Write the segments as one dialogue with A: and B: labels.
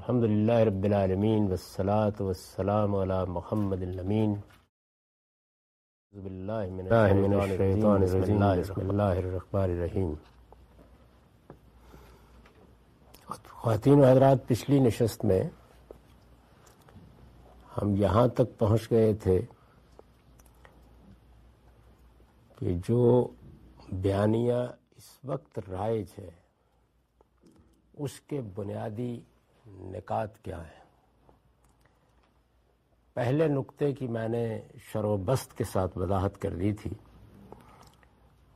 A: الحمد للہ رب العالمین والصلاة والسلام علی محمد الامین۔ بسم اللہ الرحمن الرحیم۔ خواتین و حضرات پچھلی نشست میں ہم یہاں تک پہنچ گئے تھے کہ جو بیانیہ اس وقت رائج ہے اس کے بنیادی نکات کیا ہیں؟ پہلے نقطے کی میں نے شر بست کے ساتھ وضاحت کر دی تھی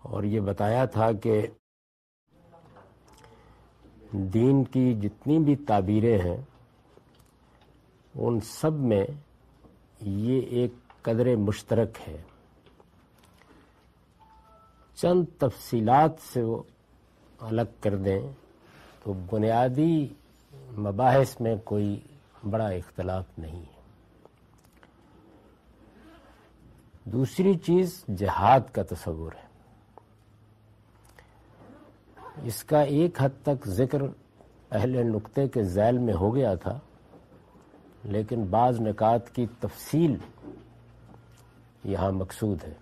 A: اور یہ بتایا تھا کہ دین کی جتنی بھی تعبیریں ہیں، ان سب میں یہ ایک قدر مشترک ہے۔ چند تفصیلات سے وہ الگ کر دیں تو بنیادی مباحث میں کوئی بڑا اختلاف نہیں ہے۔ دوسری چیز جہاد کا تصور ہے۔ اس کا ایک حد تک ذکر پہلے نقطے کے ذیل میں ہو گیا تھا، لیکن بعض نکات کی تفصیل یہاں مقصود ہے۔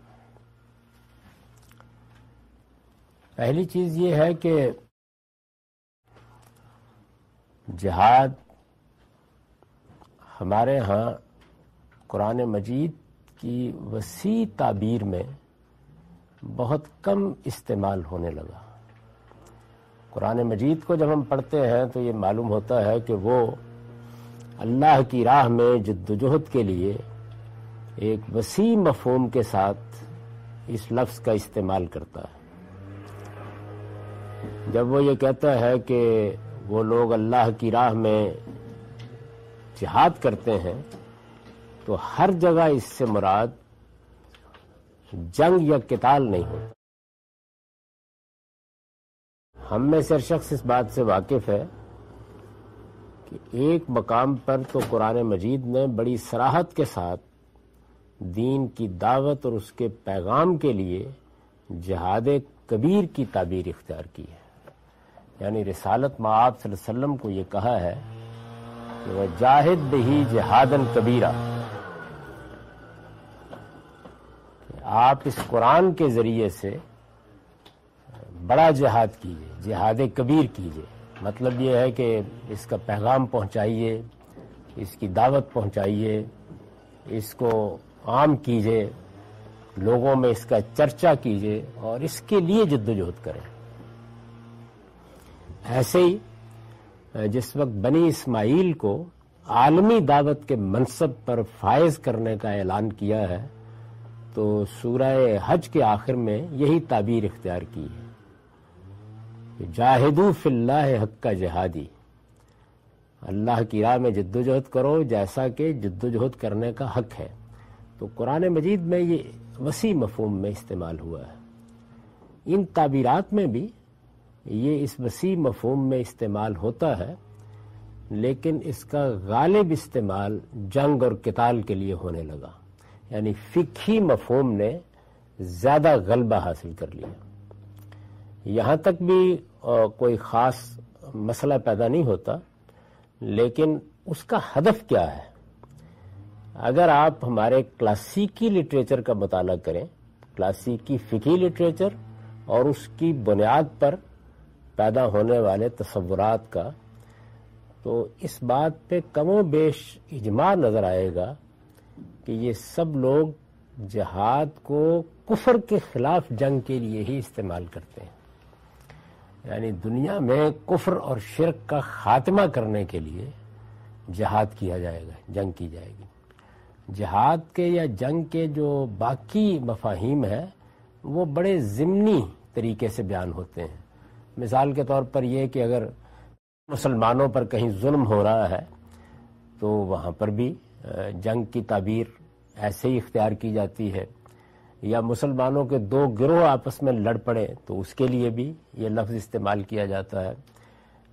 A: پہلی چیز یہ ہے کہ جہاد ہمارے ہاں قرآن مجید کی وسیع تعبیر میں بہت کم استعمال ہونے لگا۔ قرآن مجید کو جب ہم پڑھتے ہیں تو یہ معلوم ہوتا ہے کہ وہ اللہ کی راہ میں جد کے لیے ایک وسیع مفہوم کے ساتھ اس لفظ کا استعمال کرتا ہے۔ جب وہ یہ کہتا ہے کہ وہ لوگ اللہ کی راہ میں جہاد کرتے ہیں، تو ہر جگہ اس سے مراد جنگ یا قتال نہیں ہوتا۔ ہم میں سے شخص اس بات سے واقف ہے کہ ایک مقام پر تو قرآن مجید نے بڑی سراحت کے ساتھ دین کی دعوت اور اس کے پیغام کے لیے جہاد کبیر کی تعبیر اختیار کی ہے۔ یعنی رسالت معاب صلی اللہ علیہ وسلم کو یہ کہا ہے کہ وہ جاہد بہی جہادن کبیرہ۔ آپ اس قرآن کے ذریعے سے بڑا جہاد کیجیے جہاد کبیر کیجیے مطلب یہ ہے کہ اس کا پیغام پہنچائیے، اس کی دعوت پہنچائیے، اس کو عام کیجیے لوگوں میں اس کا چرچا کیجیے اور اس کے لیے جدوجہد کریں۔ ایسے ہی، جس وقت بنی اسماعیل کو عالمی دعوت کے منصب پر فائز کرنے کا اعلان کیا ہے، تو سورہ حج کے آخر میں یہی تعبیر اختیار کی ہے۔ جاہدو فی اللہ حق کا جہادی۔ اللہ کی راہ میں جد و جہد کرو جیسا کہ جد و جہد کرنے کا حق ہے۔ تو قرآن مجید میں یہ وسیع مفہوم میں استعمال ہوا ہے۔ ان تعبیرات میں بھی یہ اس وسیع مفہوم میں استعمال ہوتا ہے، لیکن اس کا غالب استعمال جنگ اور قتال کے لیے ہونے لگا۔ یعنی فکھی مفہوم نے زیادہ غلبہ حاصل کر لیا۔ یہاں تک بھی کوئی خاص مسئلہ پیدا نہیں ہوتا، لیکن اس کا ہدف کیا ہے؟ اگر آپ ہمارے کلاسیکی لٹریچر کا مطالعہ کریں، کلاسیکی فکی لٹریچر اور اس کی بنیاد پر پیدا ہونے والے تصورات کا، تو اس بات پہ کم و بیش اجماع نظر آئے گا کہ یہ سب لوگ جہاد کو کفر کے خلاف جنگ کے لیے ہی استعمال کرتے ہیں۔ یعنی دنیا میں کفر اور شرک کا خاتمہ کرنے کے لیے جہاد کیا جائے گا، جنگ کی جائے گی۔ جہاد کے یا جنگ کے جو باقی مفاہیم ہیں، وہ بڑے ضمنی طریقے سے بیان ہوتے ہیں۔ مثال کے طور پر یہ کہ اگر مسلمانوں پر کہیں ظلم ہو رہا ہے، تو وہاں پر بھی جنگ کی تعبیر ایسے ہی اختیار کی جاتی ہے۔ یا مسلمانوں کے دو گروہ آپس میں لڑ پڑے، تو اس کے لیے بھی یہ لفظ استعمال کیا جاتا ہے۔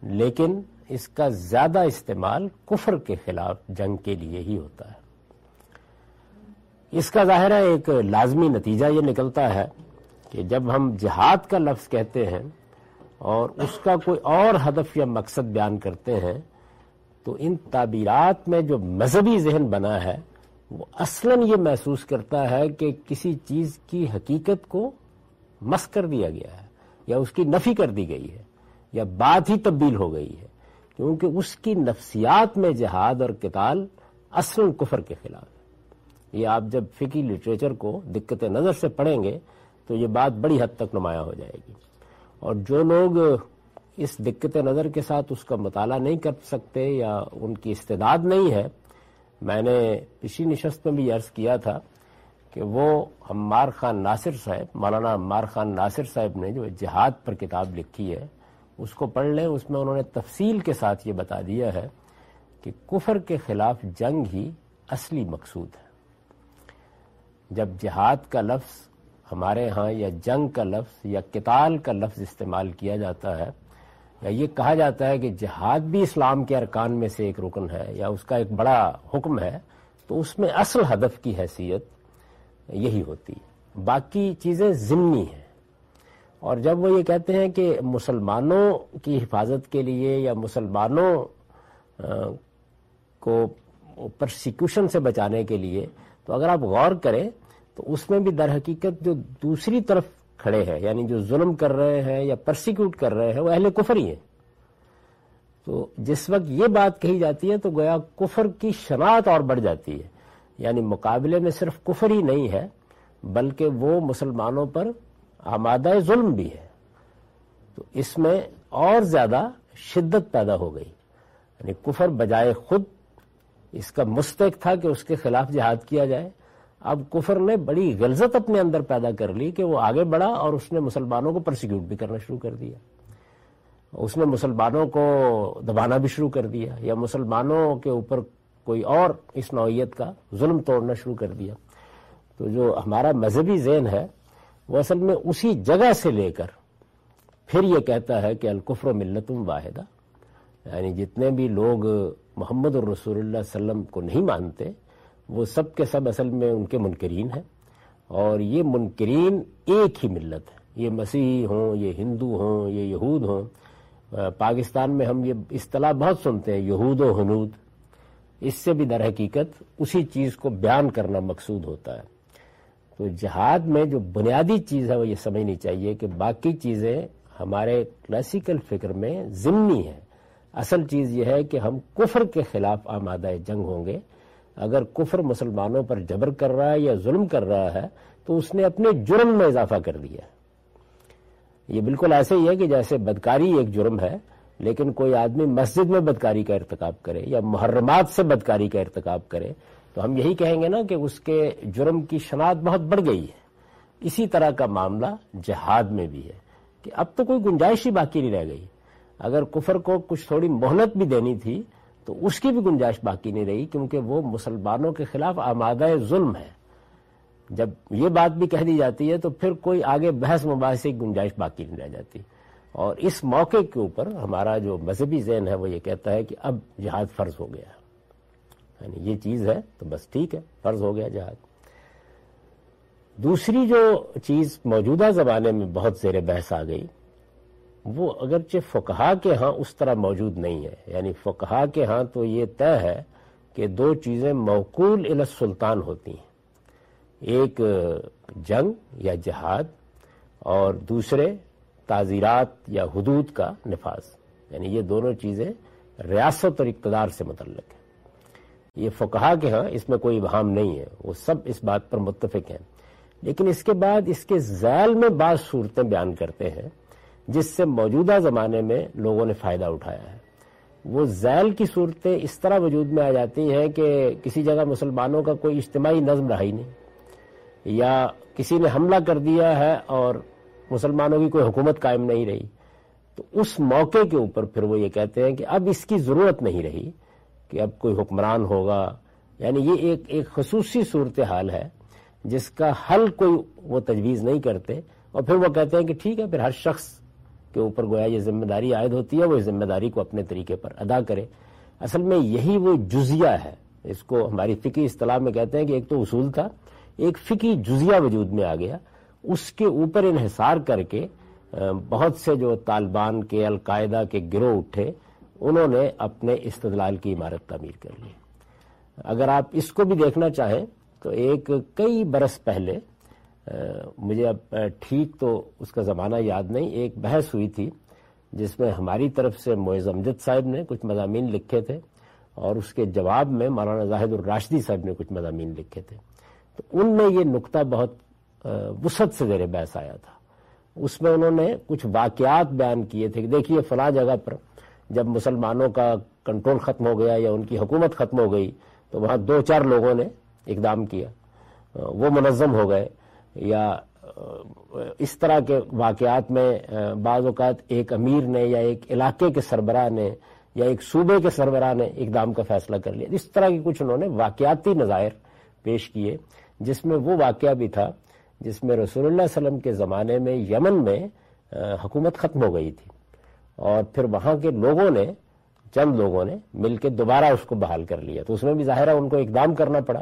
A: لیکن اس کا زیادہ استعمال کفر کے خلاف جنگ کے لیے ہی ہوتا ہے۔ اس کا ظاہر ہے، ایک لازمی نتیجہ یہ نکلتا ہے کہ جب ہم جہاد کا لفظ کہتے ہیں اور اس کا کوئی اور ہدف یا مقصد بیان کرتے ہیں، تو ان تعبیرات میں جو مذہبی ذہن بنا ہے، وہ اصلاً یہ محسوس کرتا ہے کہ کسی چیز کی حقیقت کو مس کر دیا گیا ہے، یا اس کی نفی کر دی گئی ہے، یا بات ہی تبدیل ہو گئی ہے، کیونکہ اس کی نفسیات میں جہاد اور کتال اصل کفر کے خلاف ہے۔ یہ آپ جب فکی لٹریچر کو دقت نظر سے پڑھیں گے، تو یہ بات بڑی حد تک نمایاں ہو جائے گی۔ اور جو لوگ اس دقت نظر کے ساتھ اس کا مطالعہ نہیں کر سکتے یا ان کی استعداد نہیں ہے، میں نے پچھلی نشست میں بھی عرض کیا تھا کہ وہ عمار خان ناصر صاحب، مولانا عمار خان ناصر صاحب نے جو جہاد پر کتاب لکھی ہے، اس کو پڑھ لیں، اس میں انہوں نے تفصیل کے ساتھ یہ بتا دیا ہے کہ کفر کے خلاف جنگ ہی اصلی مقصود ہے۔ جب جہاد کا لفظ ہمارے ہاں یا جنگ کا لفظ یا کتال کا لفظ استعمال کیا جاتا ہے یا یہ کہا جاتا ہے کہ جہاد بھی اسلام کے ارکان میں سے ایک رکن ہے یا اس کا ایک بڑا حکم ہے، تو اس میں اصل ہدف کی حیثیت یہی ہوتی ہے۔ باقی چیزیں ضمنی ہیں۔ اور جب وہ یہ کہتے ہیں کہ مسلمانوں کی حفاظت کے لیے یا مسلمانوں کو پرسیکیوشن سے بچانے کے لیے، تو اگر آپ غور کریں تو اس میں بھی در حقیقت جو دوسری طرف کھڑے ہیں یعنی جو ظلم کر رہے ہیں یا پرسیکیوٹ کر رہے ہیں، وہ اہل کفر ہی ہیں۔ تو جس وقت یہ بات کہی جاتی ہے تو گویا کفر کی شناخت اور بڑھ جاتی ہے۔ یعنی مقابلے میں صرف کفر ہی نہیں ہے، بلکہ وہ مسلمانوں پر آمادہ ظلم بھی ہے۔ تو اس میں اور زیادہ شدت پیدا ہو گئی۔ یعنی کفر بجائے خود اس کا مستق تھا کہ اس کے خلاف جہاد کیا جائے۔ اب کفر نے بڑی غلظت اپنے اندر پیدا کر لی کہ وہ آگے بڑھا اور اس نے مسلمانوں کو پرسیکیوٹ بھی کرنا شروع کر دیا۔ اس نے مسلمانوں کو دبانا بھی شروع کر دیا یا مسلمانوں کے اوپر کوئی اور اس نوعیت کا ظلم توڑنا شروع کر دیا۔ تو جو ہمارا مذہبی ذہن ہے، وہ اصل میں اسی جگہ سے لے کر پھر یہ کہتا ہے کہ الکفر و ملتم واحدہ۔ یعنی جتنے بھی لوگ محمد الرسول اللہ علیہ وسلم کو نہیں مانتے وہ سب کے سب اصل میں ان کے منکرین ہیں۔ اور یہ منکرین ایک ہی ملت ہے یہ مسیحی ہوں، یہ ہندو ہوں، یہ یہود ہوں۔ پاکستان میں ہم یہ اصطلاح بہت سنتے ہیں، یہود و حنود اس سے بھی در حقیقت اسی چیز کو بیان کرنا مقصود ہوتا ہے۔ تو جہاد میں جو بنیادی چیز ہے، وہ یہ سمجھنی چاہیے کہ باقی چیزیں ہمارے کلاسیکل فکر میں ضمنی ہیں۔ اصل چیز یہ ہے کہ ہم کفر کے خلاف آمادہ جنگ ہوں گے۔ اگر کفر مسلمانوں پر جبر کر رہا ہے یا ظلم کر رہا ہے، تو اس نے اپنے جرم میں اضافہ کر دیا۔ یہ بالکل ایسے ہی ہے کہ جیسے بدکاری ایک جرم ہے، لیکن کوئی آدمی مسجد میں بدکاری کا ارتکاب کرے یا محرمات سے بدکاری کا ارتکاب کرے، تو ہم یہی کہیں گے نا کہ اس کے جرم کی شناخت بہت بڑھ گئی ہے۔ اسی طرح کا معاملہ جہاد میں بھی ہے کہ اب تو کوئی گنجائش ہی باقی نہیں رہ گئی۔ اگر کفر کو کچھ تھوڑی مہلت بھی دینی تھی تو اس کی بھی گنجائش باقی نہیں رہی کیونکہ وہ مسلمانوں کے خلاف آمادہ ظلم ہے۔ جب یہ بات بھی کہہ دی جاتی ہے تو پھر کوئی آگے بحث مباحثے کی گنجائش باقی نہیں رہ جاتی۔ اور اس موقع کے اوپر ہمارا جو مذہبی ذہن ہے وہ یہ کہتا ہے کہ اب جہاد فرض ہو گیا۔ یعنی یہ چیز ہے تو بس ٹھیک ہے، فرض ہو گیا جہاد۔ دوسری جو چیز موجودہ زمانے میں بہت زیر بحث آ گئی وہ اگرچہ فقہا کے ہاں اس طرح موجود نہیں ہے۔ یعنی فقہا کے ہاں تو یہ طے ہے کہ دو چیزیں موقول السلطان ہوتی ہیں۔ ایک جنگ یا جہاد اور دوسرے تعزیرات یا حدود کا نفاذ۔ یعنی یہ دونوں چیزیں ریاست اور اقتدار سے متعلق ہیں۔ یہ فقہا کے ہاں اس میں کوئی وہام نہیں ہے۔ وہ سب اس بات پر متفق ہیں۔ لیکن اس کے بعد اس کے ذیل میں بعض صورتیں بیان کرتے ہیں۔ جس سے موجودہ زمانے میں لوگوں نے فائدہ اٹھایا ہے۔ وہ ذیل کی صورتیں اس طرح وجود میں آ جاتی ہیں کہ کسی جگہ مسلمانوں کا کوئی اجتماعی نظم رہا ہی نہیں۔ یا کسی نے حملہ کر دیا ہے اور مسلمانوں کی کوئی حکومت قائم نہیں رہی۔ تو اس موقع کے اوپر پھر وہ یہ کہتے ہیں کہ اب اس کی ضرورت نہیں رہی کہ اب کوئی حکمران ہوگا۔ یعنی یہ ایک ایک خصوصی صورتحال ہے جس کا حل کوئی وہ تجویز نہیں کرتے۔ اور پھر وہ کہتے ہیں کہ ٹھیک ہے، پھر ہر شخص کے اوپر گویا یہ ذمہ داری عائد ہوتی ہے، وہ اس ذمہ داری کو اپنے طریقے پر ادا کرے۔ اصل میں یہی وہ جزیہ ہے۔ اس کو ہماری فکی اصطلاح میں کہتے ہیں کہ ایک تو اصول تھا، ایک فکی جزیہ وجود میں آ گیا۔ اس کے اوپر انحصار کر کے بہت سے جو طالبان کے، القاعدہ کے گروہ اٹھے، انہوں نے اپنے استدلال کی عمارت تعمیر کر لی۔ اگر آپ اس کو بھی دیکھنا چاہیں، تو ایک کئی برس پہلے مجھے اب ٹھیک تو اس کا زمانہ یاد نہیں، ایک بحث ہوئی تھی جس میں ہماری طرف سے معیز امجد صاحب نے کچھ مضامین لکھے تھے اور اس کے جواب میں مولانا زاہد الراشدی صاحب نے کچھ مضامین لکھے تھے۔ تو ان میں یہ نقطہ بہت وسعت سے زیر بحث آیا تھا۔ اس میں انہوں نے کچھ واقعات بیان کیے تھے کہ دیکھیے، فلاں جگہ پر جب مسلمانوں کا کنٹرول ختم ہو گیا یا ان کی حکومت ختم ہو گئی تو وہاں دو چار لوگوں نے اقدام کیا وہ منظم ہو گئے۔ یا اس طرح کے واقعات میں بعض اوقات ایک امیر نے یا ایک علاقے کے سربراہ نے یا ایک صوبے کے سربراہ نے اقدام کا فیصلہ کر لیا۔ اس طرح کی کچھ انہوں نے واقعاتی نظائر پیش کیے، جس میں وہ واقعہ بھی تھا جس میں رسول اللہ علیہ وسلم کے زمانے میں یمن میں حکومت ختم ہو گئی تھی۔ اور پھر وہاں کے لوگوں نے، چند لوگوں نے مل کے دوبارہ اس کو بحال کر لیا۔ تو اس میں بھی ظاہرہ ان کو اقدام کرنا پڑا۔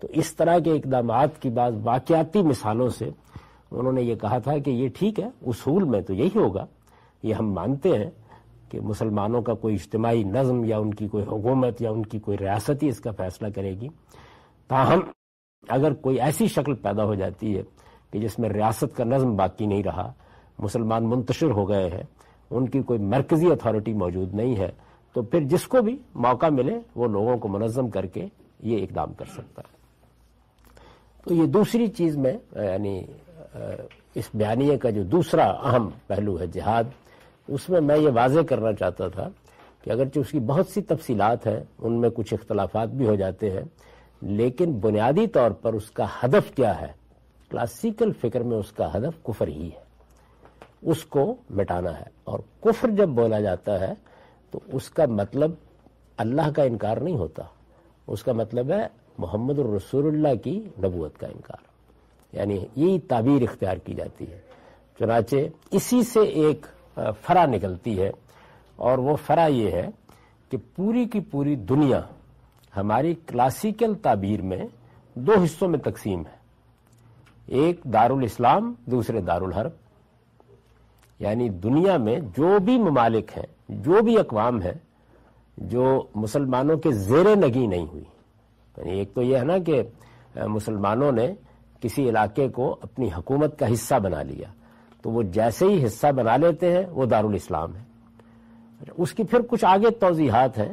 A: تو اس طرح کے اقدامات کی بعض واقعاتی مثالوں سے انہوں نے یہ کہا تھا کہ یہ ٹھیک ہے، اصول میں تو یہی ہوگا۔ یہ ہم مانتے ہیں کہ مسلمانوں کا کوئی اجتماعی نظم یا ان کی کوئی حکومت یا ان کی کوئی ریاستی اس کا فیصلہ کرے گی۔ تاہم، اگر کوئی ایسی شکل پیدا ہو جاتی ہے کہ جس میں ریاست کا نظم باقی نہیں رہا، مسلمان منتشر ہو گئے ہیں، ان کی کوئی مرکزی اتھارٹی موجود نہیں ہے، تو پھر جس کو بھی موقع ملے، وہ لوگوں کو منظم کر کے یہ اقدام کر سکتا ہے۔ تو یہ دوسری چیز میں یعنی اس بیانیے کا جو دوسرا اہم پہلو ہے جہاد، اس میں میں یہ واضح کرنا چاہتا تھا کہ اگرچہ اس کی بہت سی تفصیلات ہیں، ان میں کچھ اختلافات بھی ہو جاتے ہیں، لیکن بنیادی طور پر اس کا ہدف کیا ہے؟ کلاسیکل فکر میں اس کا ہدف کفر ہی ہے۔ اس کو مٹانا ہے۔ اور کفر جب بولا جاتا ہے، تو اس کا مطلب اللہ کا انکار نہیں ہوتا۔ اس کا مطلب ہے محمد الرسول اللہ کی نبوت کا انکار۔ یعنی یہی تعبیر اختیار کی جاتی ہے۔ چنانچہ اسی سے ایک فرا نکلتی ہے اور وہ فرا یہ ہے کہ پوری کی پوری دنیا ہماری کلاسیکل تعبیر میں دو حصوں میں تقسیم ہے۔ ایک دارالاسلام، دوسرے دارالحرب۔ یعنی دنیا میں جو بھی ممالک ہیں، جو بھی اقوام ہیں، جو مسلمانوں کے زیر نگی نہیں ہوئی۔ یعنی ایک تو یہ ہے نا کہ مسلمانوں نے کسی علاقے کو اپنی حکومت کا حصہ بنا لیا۔ تو وہ جیسے ہی حصہ بنا لیتے ہیں، وہ دارالاسلام ہے اس کی پھر کچھ آگے توضیحات ہیں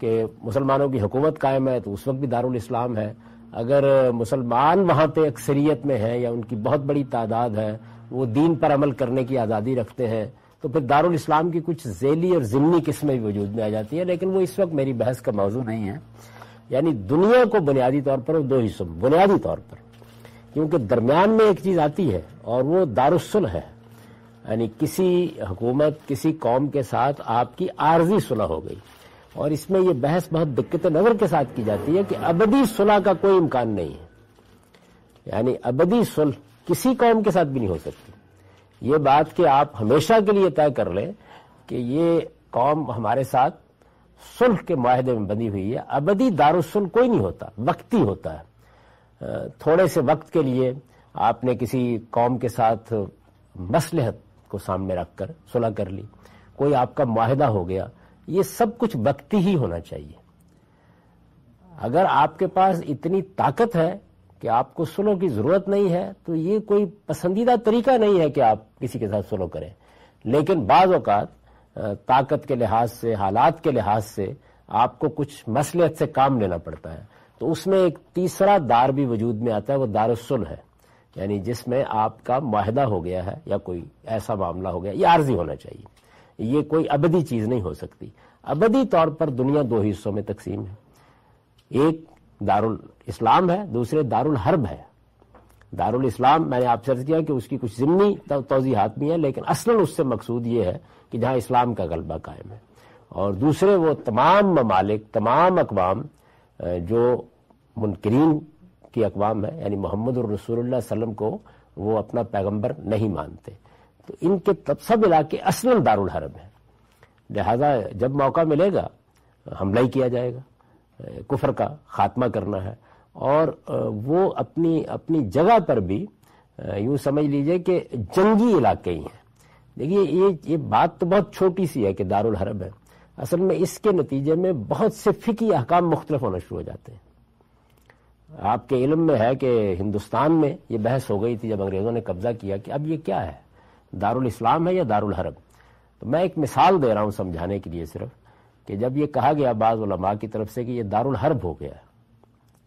A: کہ مسلمانوں کی حکومت قائم ہے تو اس وقت بھی دارالاسلام ہے۔ اگر مسلمان وہاں پہ اکثریت میں ہیں یا ان کی بہت بڑی تعداد ہے، وہ دین پر عمل کرنے کی آزادی رکھتے ہیں، تو پھر دارالاسلام کی کچھ ذیلی اور ضمنی قسمیں بھی وجود میں آ جاتی ہیں، لیکن وہ اس وقت میری بحث کا موضوع نہیں ہے۔ یعنی دنیا کو بنیادی طور پر دو حصوں بنیادی طور پر۔ کیونکہ درمیان میں ایک چیز آتی ہے اور وہ دارالسل ہے۔ یعنی کسی حکومت، کسی قوم کے ساتھ آپ کی عارضی صلح ہو گئی۔ اور اس میں یہ بحث بہت دقت نظر کے ساتھ کی جاتی ہے کہ ابدی صلح کا کوئی امکان نہیں ہے۔ یعنی ابدی صلح کسی قوم کے ساتھ بھی نہیں ہو سکتی۔ یہ بات کہ آپ ہمیشہ کے لیے طے کر لیں کہ یہ قوم ہمارے ساتھ صلح کے معاہدے میں بنی ہوئی ہے۔ ابدی دارالسل کوئی نہیں ہوتا، وقتی ہوتا ہے۔ تھوڑے سے وقت کے لیے آپ نے کسی قوم کے ساتھ مسلحت کو سامنے رکھ کر صلح کر لی۔ کوئی آپ کا معاہدہ ہو گیا، یہ سب کچھ وقتی ہی ہونا چاہیے۔ اگر آپ کے پاس اتنی طاقت ہے کہ آپ کو سلو کی ضرورت نہیں ہے، تو یہ کوئی پسندیدہ طریقہ نہیں ہے کہ آپ کسی کے ساتھ سلو کریں۔ لیکن بعض اوقات طاقت کے لحاظ سے، حالات کے لحاظ سے آپ کو کچھ مسلحت سے کام لینا پڑتا ہے۔ تو اس میں ایک تیسرا دار بھی وجود میں آتا ہے، وہ دار السل ہے۔ یعنی جس میں آپ کا معاہدہ ہو گیا ہے یا کوئی ایسا معاملہ ہو گیا، یہ عارضی ہونا چاہیے۔ یہ کوئی ابدی چیز نہیں ہو سکتی۔ ابدی طور پر دنیا دو حصوں میں تقسیم ہے۔ ایک دارالاسلام ہے، دوسرے دارالحرب ہے۔ دارالاسلام، میں نے آپ سے کیا کہ اس کی کچھ ضمنی توضیحات بھی ہیں، لیکن اصل اس سے مقصود یہ ہے کہ جہاں اسلام کا غلبہ قائم ہے۔ اور دوسرے وہ تمام ممالک، تمام اقوام جو منکرین کی اقوام ہے یعنی محمد الرسول اللہ علیہ وسلم کو وہ اپنا پیغمبر نہیں مانتے۔ تو ان کے سب علاقے اصل دارالحرب ہیں لہذا جب موقع ملے گا، حملہ ہی کیا جائے گا۔ کفر کا خاتمہ کرنا ہے۔ اور وہ اپنی اپنی جگہ پر بھی یوں سمجھ لیجیے کہ جنگی علاقے ہی ہیں۔ دیکھیے، یہ یہ بات تو بہت چھوٹی سی ہے کہ دارالحرب ہے۔ اصل میں اس کے نتیجے میں بہت سے فکی احکام مختلف ہونا شروع ہو جاتے ہیں۔ آپ کے علم میں ہے کہ ہندوستان میں یہ بحث ہو گئی تھی جب انگریزوں نے قبضہ کیا کہ اب یہ کیا ہے؟ دارالاسلام ہے یا دارالحرب؟ تو میں ایک مثال دے رہا ہوں سمجھانے کے لیے صرف کہ جب یہ کہا گیا بعض علماء کی طرف سے کہ یہ دارالحرب ہو گیا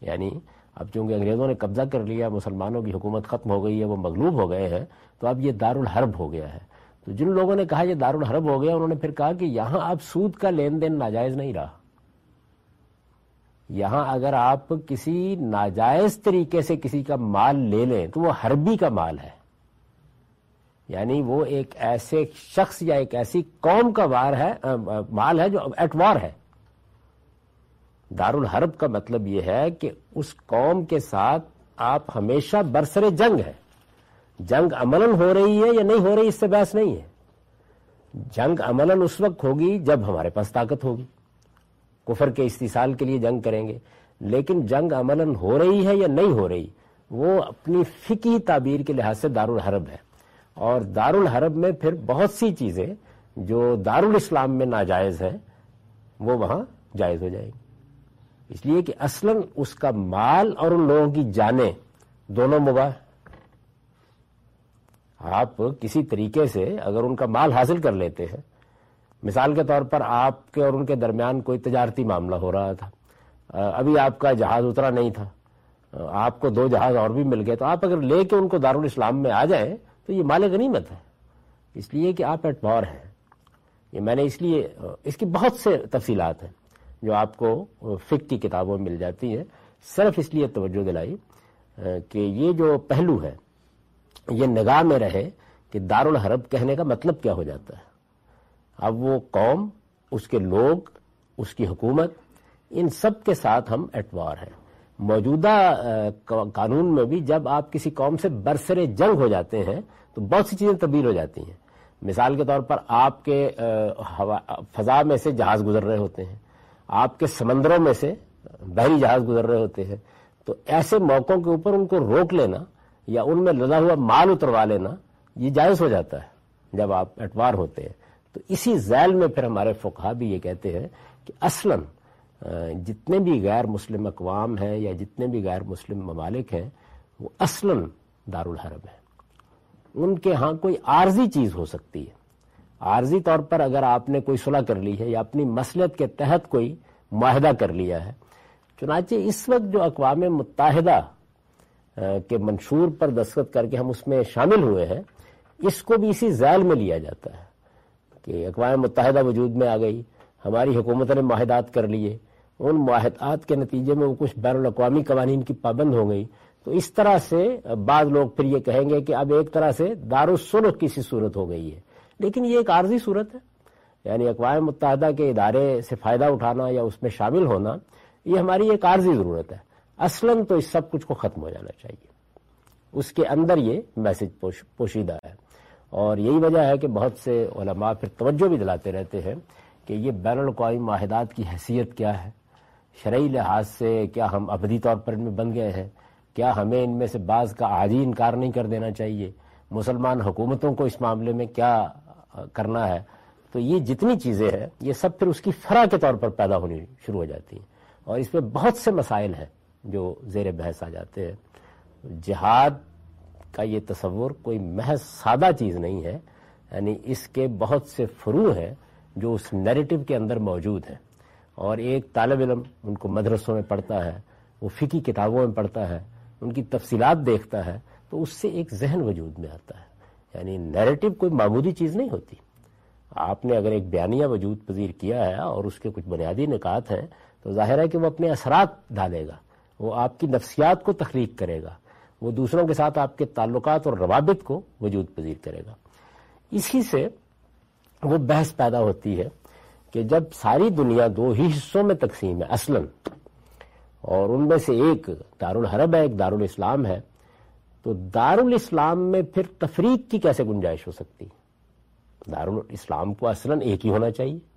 A: یعنی اب چونکہ انگریزوں نے قبضہ کر لیا، مسلمانوں کی حکومت ختم ہو گئی ہے، وہ مغلوب ہو گئے ہیں، تو اب یہ دارالحرب ہو گیا ہے۔ تو جن لوگوں نے کہا یہ دارالحرب ہو گیا، انہوں نے پھر کہا کہ یہاں اب سود کا لین دین ناجائز نہیں رہا۔ یہاں اگر آپ کسی ناجائز طریقے سے کسی کا مال لے لیں، تو وہ حربی کا مال ہے۔ یعنی وہ ایک ایسے شخص یا ایک ایسی قوم کا وار ہے مال ہے جو ایٹوار ہے۔ دارالحرب کا مطلب یہ ہے کہ اس قوم کے ساتھ آپ ہمیشہ برسر جنگ ہے جنگ عملاً ہو رہی ہے یا نہیں ہو رہی اس سے بحث نہیں ہے۔ جنگ عملاً اس وقت ہوگی جب ہمارے پاس طاقت ہوگی۔ کفر کے استحصال کے لیے جنگ کریں گے۔ لیکن جنگ عملاً ہو رہی ہے یا نہیں ہو رہی، وہ اپنی فکی تعبیر کے لحاظ سے دارالحرب ہے۔ اور دارالحرب میں پھر بہت سی چیزیں جو دارالاسلام میں ناجائز ہیں، وہ وہاں جائز ہو جائیں گی۔ اس لیے کہ اصلاً اس کا مال اور ان لوگوں کی جانیں دونوں مباح۔ آپ کسی طریقے سے اگر ان کا مال حاصل کر لیتے ہیں، مثال کے طور پر آپ کے اور ان کے درمیان کوئی تجارتی معاملہ ہو رہا تھا ابھی آپ کا جہاز اترا نہیں تھا آپ کو دو جہاز اور بھی مل گئے، تو آپ اگر لے کے ان کو دارالاسلام میں آ جائیں تو یہ مال غنیمت ہے۔ اس لیے کہ آپ ایٹ وار ہیں۔ یہ میں نے اس لیے اس کی بہت سے تفصیلات ہیں جو آپ کو فک کی کتابوں میں مل جاتی ہیں۔ صرف اس لیے توجہ دلائی کہ یہ جو پہلو ہے یہ نگاہ میں رہے کہ دارالحرب کہنے کا مطلب کیا ہو جاتا ہے۔ اب وہ قوم، اس کے لوگ، اس کی حکومت، ان سب کے ساتھ ہم اٹوار ہیں۔ موجودہ قانون میں بھی جب آپ کسی قوم سے برسر جنگ ہو جاتے ہیں تو بہت سی چیزیں تبدیل ہو جاتی ہیں۔ مثال کے طور پر آپ کے فضا میں سے جہاز گزر رہے ہوتے ہیں۔ آپ کے سمندروں میں سے بحری جہاز گزر رہے ہوتے ہیں۔ تو ایسے موقعوں کے اوپر ان کو روک لینا یا ان میں لدا ہوا مال اتروا لینا، یہ جائز ہو جاتا ہے جب آپ اٹوار ہوتے ہیں۔ تو اسی ذیل میں پھر ہمارے فقہ بھی یہ کہتے ہیں کہ اصلا جتنے بھی غیر مسلم اقوام ہیں یا جتنے بھی غیر مسلم ممالک ہیں، وہ اصلا دارالحرب ہیں۔ ان کے ہاں کوئی عارضی چیز ہو سکتی ہے۔ عارضی طور پر اگر آپ نے کوئی صلح کر لی ہے یا اپنی مسلط کے تحت کوئی معاہدہ کر لیا ہے، چنانچہ اس وقت جو اقوام متحدہ کے منشور پر دستخط کر کے ہم اس میں شامل ہوئے ہیں، اس کو بھی اسی ذیل میں لیا جاتا ہے کہ اقوام متحدہ وجود میں آ گئی، ہماری حکومت نے معاہدات کر لیے، ان معاہدات کے نتیجے میں وہ کچھ بین الاقوامی قوانین کی پابند ہو گئی۔ تو اس طرح سے بعض لوگ پھر یہ کہیں گے کہ اب ایک طرح سے دارالسلح کی سی صورت ہو گئی ہے۔ لیکن یہ ایک عارضی صورت ہے۔ یعنی اقوام متحدہ کے ادارے سے فائدہ اٹھانا یا اس میں شامل ہونا، یہ ہماری ایک عارضی ضرورت ہے۔ اصلاً تو اس سب کچھ کو ختم ہو جانا چاہیے۔ اس کے اندر یہ میسج پوشیدہ ہے۔ اور یہی وجہ ہے کہ بہت سے علماء پھر توجہ بھی دلاتے رہتے ہیں کہ یہ بین الاقوامی معاہدات کی حیثیت کیا ہے۔ شرعی لحاظ سے کیا ہم ابدی طور پر ان میں بن گئے ہیں؟ کیا ہمیں ان میں سے بعض کا عاجی انکار نہیں کر دینا چاہیے؟ مسلمان حکومتوں کو اس معاملے میں کیا کرنا ہے؟ تو یہ جتنی چیزیں ہیں، یہ سب پھر اس کی فرا کے طور پر پیدا ہونی شروع ہو جاتی ہیں۔ اور اس میں بہت سے مسائل ہیں۔ جو زیر بحث آ جاتے ہیں۔ جہاد کا یہ تصور کوئی محض سادہ چیز نہیں ہے یعنی اس کے بہت سے فرو ہیں جو اس نیریٹو کے اندر موجود ہیں۔ اور ایک طالب علم ان کو مدرسوں میں پڑھتا ہے، وہ فکی کتابوں میں پڑھتا ہے، ان کی تفصیلات دیکھتا ہے، تو اس سے ایک ذہن وجود میں آتا ہے۔ یعنی نیریٹو کوئی معمولی چیز نہیں ہوتی۔ آپ نے اگر ایک بیانیہ وجود پذیر کیا ہے اور اس کے کچھ بنیادی نکات ہیں، تو ظاہر ہے کہ وہ اپنے اثرات ڈالے گا۔ وہ آپ کی نفسیات کو تخلیق کرے گا۔ وہ دوسروں کے ساتھ آپ کے تعلقات اور روابط کو وجود پذیر کرے گا۔ اسی سے وہ بحث پیدا ہوتی ہے کہ جب ساری دنیا دو ہی حصوں میں تقسیم ہے اسلم اور ان میں سے ایک دارالحرب ہے، ایک دارالاسلام ہے، تو دارالاسلام میں پھر تفریق کی کیسے گنجائش ہو سکتی؟ دارالاسلام کو اصلا ایک ہی ہونا چاہیے۔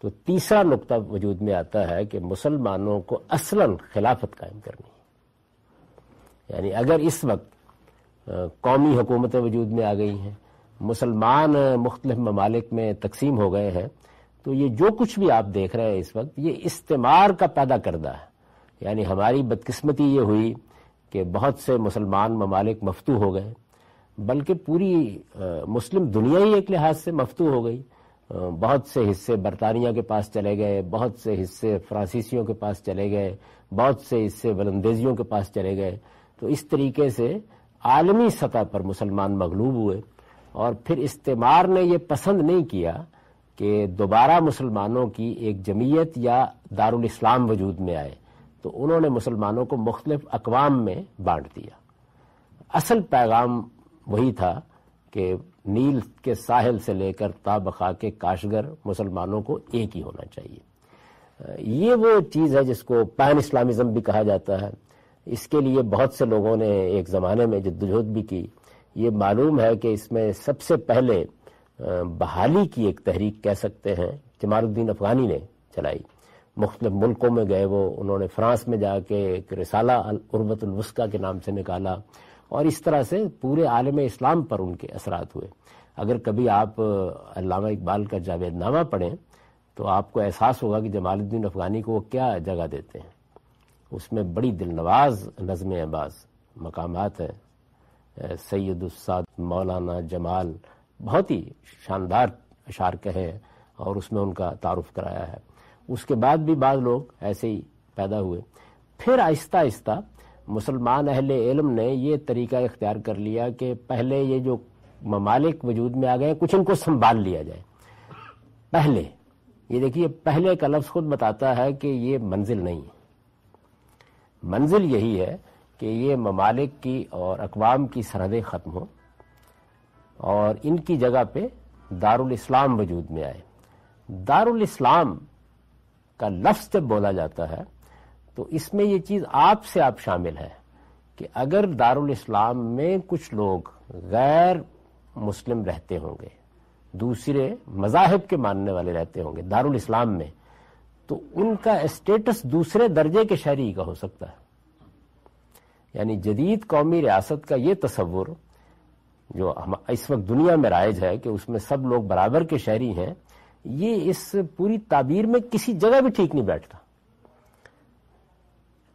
A: تو تیسرا نقطہ وجود میں آتا ہے کہ مسلمانوں کو اصلا خلافت قائم کرنی یعنی اگر اس وقت قومی حکومتیں وجود میں آ گئی ہیں، مسلمان مختلف ممالک میں تقسیم ہو گئے ہیں، تو تو یہ جو کچھ بھی آپ دیکھ رہے ہیں اس وقت، یہ استعمار کا پیدا کردہ ہے۔ یعنی ہماری بدقسمتی یہ ہوئی کہ بہت سے مسلمان ممالک مفتو ہو گئے، بلکہ پوری مسلم دنیا ہی ایک لحاظ سے مفتو ہو گئی۔ بہت سے حصے برطانیہ کے پاس چلے گئے، بہت سے حصے فرانسیسیوں کے پاس چلے گئے، بہت سے حصے ولندیزیوں کے پاس چلے گئے۔ تو اس طریقے سے عالمی سطح پر مسلمان مغلوب ہوئے اور پھر استعمار نے یہ پسند نہیں کیا کہ دوبارہ مسلمانوں کی ایک جمعیت یا دارالاسلام وجود میں آئے۔ تو انہوں نے مسلمانوں کو مختلف اقوام میں بانٹ دیا۔ اصل پیغام وہی تھا کہ نیل کے ساحل سے لے کر تابخا کے کاشگر مسلمانوں کو ایک ہی ہونا چاہیے۔ یہ وہ چیز ہے جس کو پین اسلامزم بھی کہا جاتا ہے۔ اس کے لیے بہت سے لوگوں نے ایک زمانے میں جدوجہد بھی کی۔ یہ معلوم ہے کہ اس میں سب سے پہلے بحالی کی ایک تحریک کہہ سکتے ہیں، جمال الدین افغانی نے چلائی۔ مختلف ملکوں میں گئے وہ، انہوں نے فرانس میں جا کے ایک رسالہ عربت الوسقہ کے نام سے نکالا۔ اور اس طرح سے پورے عالم اسلام پر ان کے اثرات ہوئے۔ اگر کبھی آپ علامہ اقبال کا جاوید نامہ پڑھیں، تو آپ کو احساس ہوگا کہ جمال الدین افغانی کو وہ کیا جگہ دیتے ہیں۔ اس میں بڑی دل نواز، نظم بعض مقامات ہیں۔ سید الساد، مولانا جمال، بہت ہی شاندار اشار کہے ہیں اور اس میں ان کا تعارف کرایا ہے۔ اس کے بعد بھی بعض لوگ ایسے ہی پیدا ہوئے۔ پھر آہستہ آہستہ مسلمان اہل علم نے یہ طریقہ اختیار کر لیا کہ پہلے یہ جو ممالک وجود میں آ گئے کچھ ان کو سنبھال لیا جائے۔ پہلے، یہ دیکھیے، پہلے کا لفظ خود بتاتا ہے کہ یہ منزل نہیں ہے۔ منزل یہی ہے کہ یہ ممالک کی اور اقوام کی سرحدیں ختم ہوں اور ان کی جگہ پہ دارالاسلام وجود میں آئے۔ دارالاسلام کا لفظ جب بولا جاتا ہے تو اس میں یہ چیز آپ سے آپ شامل ہے کہ اگر دارالاسلام میں کچھ لوگ غیر مسلم رہتے ہوں گے، دوسرے مذاہب کے ماننے والے رہتے ہوں گے دارالاسلام میں، تو ان کا اسٹیٹس دوسرے درجے کے شہری کا ہو سکتا ہے۔ یعنی جدید قومی ریاست کا یہ تصور جو اس وقت دنیا میں رائج ہے کہ اس میں سب لوگ برابر کے شہری ہیں، یہ اس پوری تعبیر میں کسی جگہ بھی ٹھیک نہیں بیٹھتا۔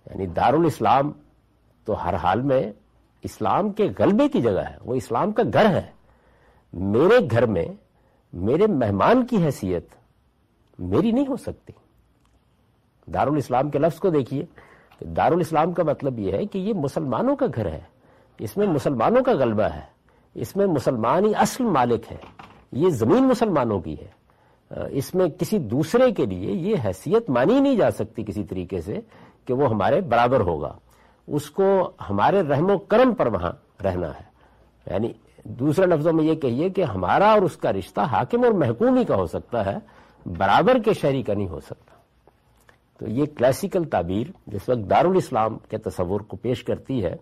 A: یعنی دارالاسلام تو ہر حال میں اسلام کے غلبے کی جگہ ہے، وہ اسلام کا گھر ہے۔ میرے گھر میں، میرے مہمان کی حیثیت میری نہیں ہو سکتی۔ دارالاسلام کے لفظ کو دیکھیے۔ دارالاسلام کا مطلب یہ ہے کہ یہ مسلمانوں کا گھر ہے۔ اس میں مسلمانوں کا غلبہ ہے۔ اس میں مسلمان ہی اصل مالک ہے یہ زمین مسلمانوں کی ہے۔ اس میں کسی دوسرے کے لیے یہ حیثیت مانی نہیں جا سکتی کسی طریقے سے کہ وہ ہمارے برابر ہوگا۔ اس کو ہمارے رحم و کرم پر وہاں رہنا ہے۔ یعنی دوسرے لفظوں میں یہ کہیے کہ ہمارا اور اس کا رشتہ حاکم اور محکوم ہی کا ہو سکتا ہے، برابر کے شہری کا نہیں ہو سکتا۔ تو یہ کلاسیکل تعبیر جس وقت دارالاسلام کے تصور کو پیش کرتی ہے،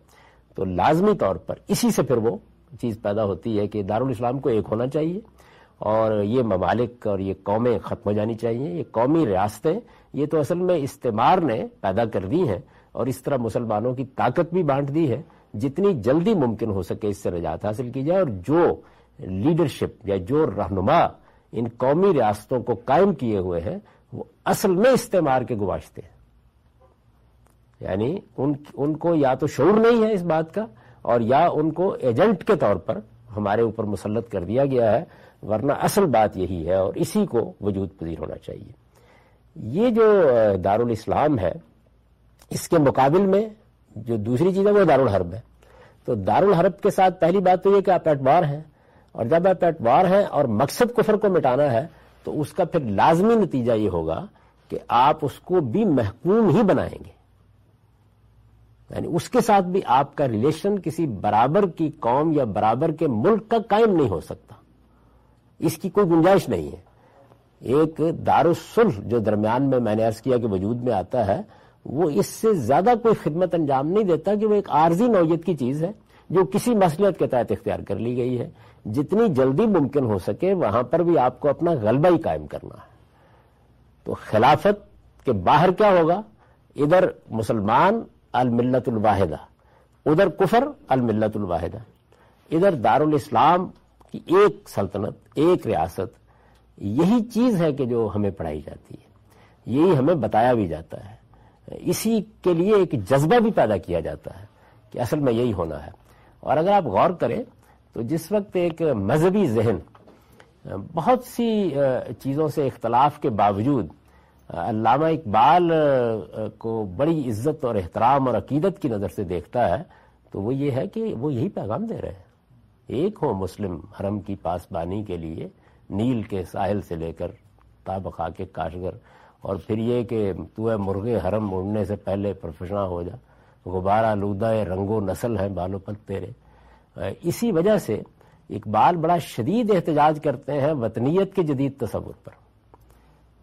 A: تو لازمی طور پر اسی سے پھر وہ چیز پیدا ہوتی ہے کہ دارالاسلام کو ایک ہونا چاہیے اور یہ ممالک اور یہ قومیں ختم ہو جانی چاہیے، یہ قومی ریاستیں یہ تو اصل میں استعمار نے پیدا کر دی ہیں اور اس طرح مسلمانوں کی طاقت بھی بانٹ دی ہے، جتنی جلدی ممکن ہو سکے اس سے رجات حاصل کی جائے اور جو لیڈرشپ یا جو رہنما ان قومی ریاستوں کو قائم کیے ہوئے ہیں، وہ اصل میں استعمار کے گواشتے ہیں۔ یعنی ان ان کو یا تو شعور نہیں ہے اس بات کا اور یا ان کو ایجنٹ کے طور پر ہمارے اوپر مسلط کر دیا گیا ہے، ورنہ اصل بات یہی ہے اور اسی کو وجود پذیر ہونا چاہیے۔ یہ جو دارالاسلام ہے، اس کے مقابل میں جو دوسری چیز ہے، وہ دارالحرب ہے۔ تو دارالحرب کے ساتھ پہلی بات تو یہ کہ آپ ایٹوار ہیں، اور جب آپ ایٹوار ہیں اور مقصد کفر کو مٹانا ہے، تو اس کا پھر لازمی نتیجہ یہ ہوگا کہ آپ اس کو بھی محکوم ہی بنائیں گے۔ یعنی اس کے ساتھ بھی آپ کا ریلیشن کسی برابر کی قوم یا برابر کے ملک کا قائم نہیں ہو سکتا۔ اس کی کوئی گنجائش نہیں ہے۔ ایک دارالسلح جو درمیان میں میں نے عرض کیا کہ وجود میں آتا ہے، وہ اس سے زیادہ کوئی خدمت انجام نہیں دیتا کہ وہ ایک عارضی نوعیت کی چیز ہے، جو کسی مسلط کے تحت اختیار کر لی گئی ہے۔ جتنی جلدی ممکن ہو سکے، وہاں پر بھی آپ کو اپنا غلبہ ہی قائم کرنا ہے۔ تو خلافت کے باہر کیا ہوگا؟ ادھر مسلمان الملت الواحدہ، ادھر کفر الملت الواحدہ، ادھر دارالاسلام کی ایک سلطنت، ایک ریاست یہی چیز ہے کہ جو ہمیں پڑھائی جاتی ہے، یہی ہمیں بتایا بھی جاتا ہے۔ اسی کے لیے ایک جذبہ بھی پیدا کیا جاتا ہے کہ اصل میں یہی ہونا ہے۔ اور اگر آپ غور کریں تو جس وقت ایک مذہبی ذہن بہت سی چیزوں سے اختلاف کے باوجود علامہ اقبال کو بڑی عزت اور احترام اور عقیدت کی نظر سے دیکھتا ہے، تو وہ یہ ہے کہ وہ یہی پیغام دے رہے ہیں۔ ایک ہو مسلم حرم کی پاسبانی کے لیے نیل کے ساحل سے لے کر تابقا کے کاشگر، اور پھر یہ کہ تو ہے مرغ حرم اڑنے سے پہلے پروفیشنل ہو جا۔ غبارہ آلودہ رنگ و نسل ہے بالو پت تیرے۔ اسی وجہ سے اقبال بڑا شدید احتجاج کرتے ہیں وطنیت کے جدید تصور پر۔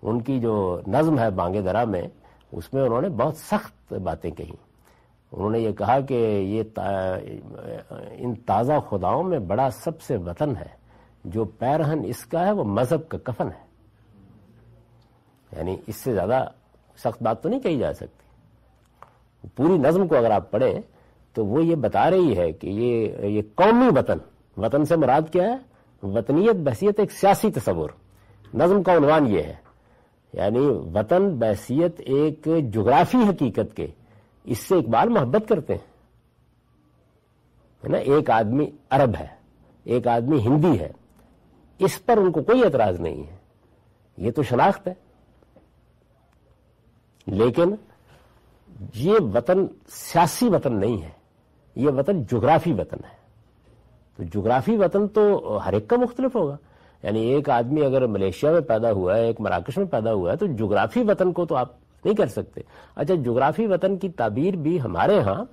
A: ان کی جو نظم ہے بانگے درا میں، اس میں انہوں نے بہت سخت باتیں کہی انہوں نے یہ کہا کہ یہ ان تازہ خداؤں میں بڑا سب سے وطن ہے۔ جو پیرہن اس کا ہے وہ مذہب کا کفن ہے۔ یعنی اس سے زیادہ سخت بات تو نہیں کہی جا سکتی۔ پوری نظم کو اگر آپ پڑھیں تو وہ یہ بتا رہی ہے کہ یہ یہ قومی وطن وطن سے مراد کیا ہے؟ وطنیت، بحثیت ایک سیاسی تصور۔ نظم کا عنوان یہ ہے۔ یعنی وطن، بحثیت ایک جغرافی حقیقت کے اس سے اقبال محبت کرتے ہیں۔ نا؟ ایک آدمی عرب ہے، ایک آدمی ہندی ہے۔ اس پر ان کو کوئی اعتراض نہیں ہے۔ یہ تو شناخت ہے۔ لیکن یہ وطن سیاسی وطن نہیں ہے۔ یہ وطن جغرافی وطن ہے۔ تو جغرافی وطن تو ہر ایک کا مختلف ہوگا۔ یعنی ایک آدمی اگر ملیشیا میں پیدا ہوا ہے، ایک مراکش میں پیدا ہوا ہے، تو جغرافی وطن کو تو آپ نہیں کر سکتے۔ اچھا جغرافی وطن کی تعبیر بھی ہمارے ہاں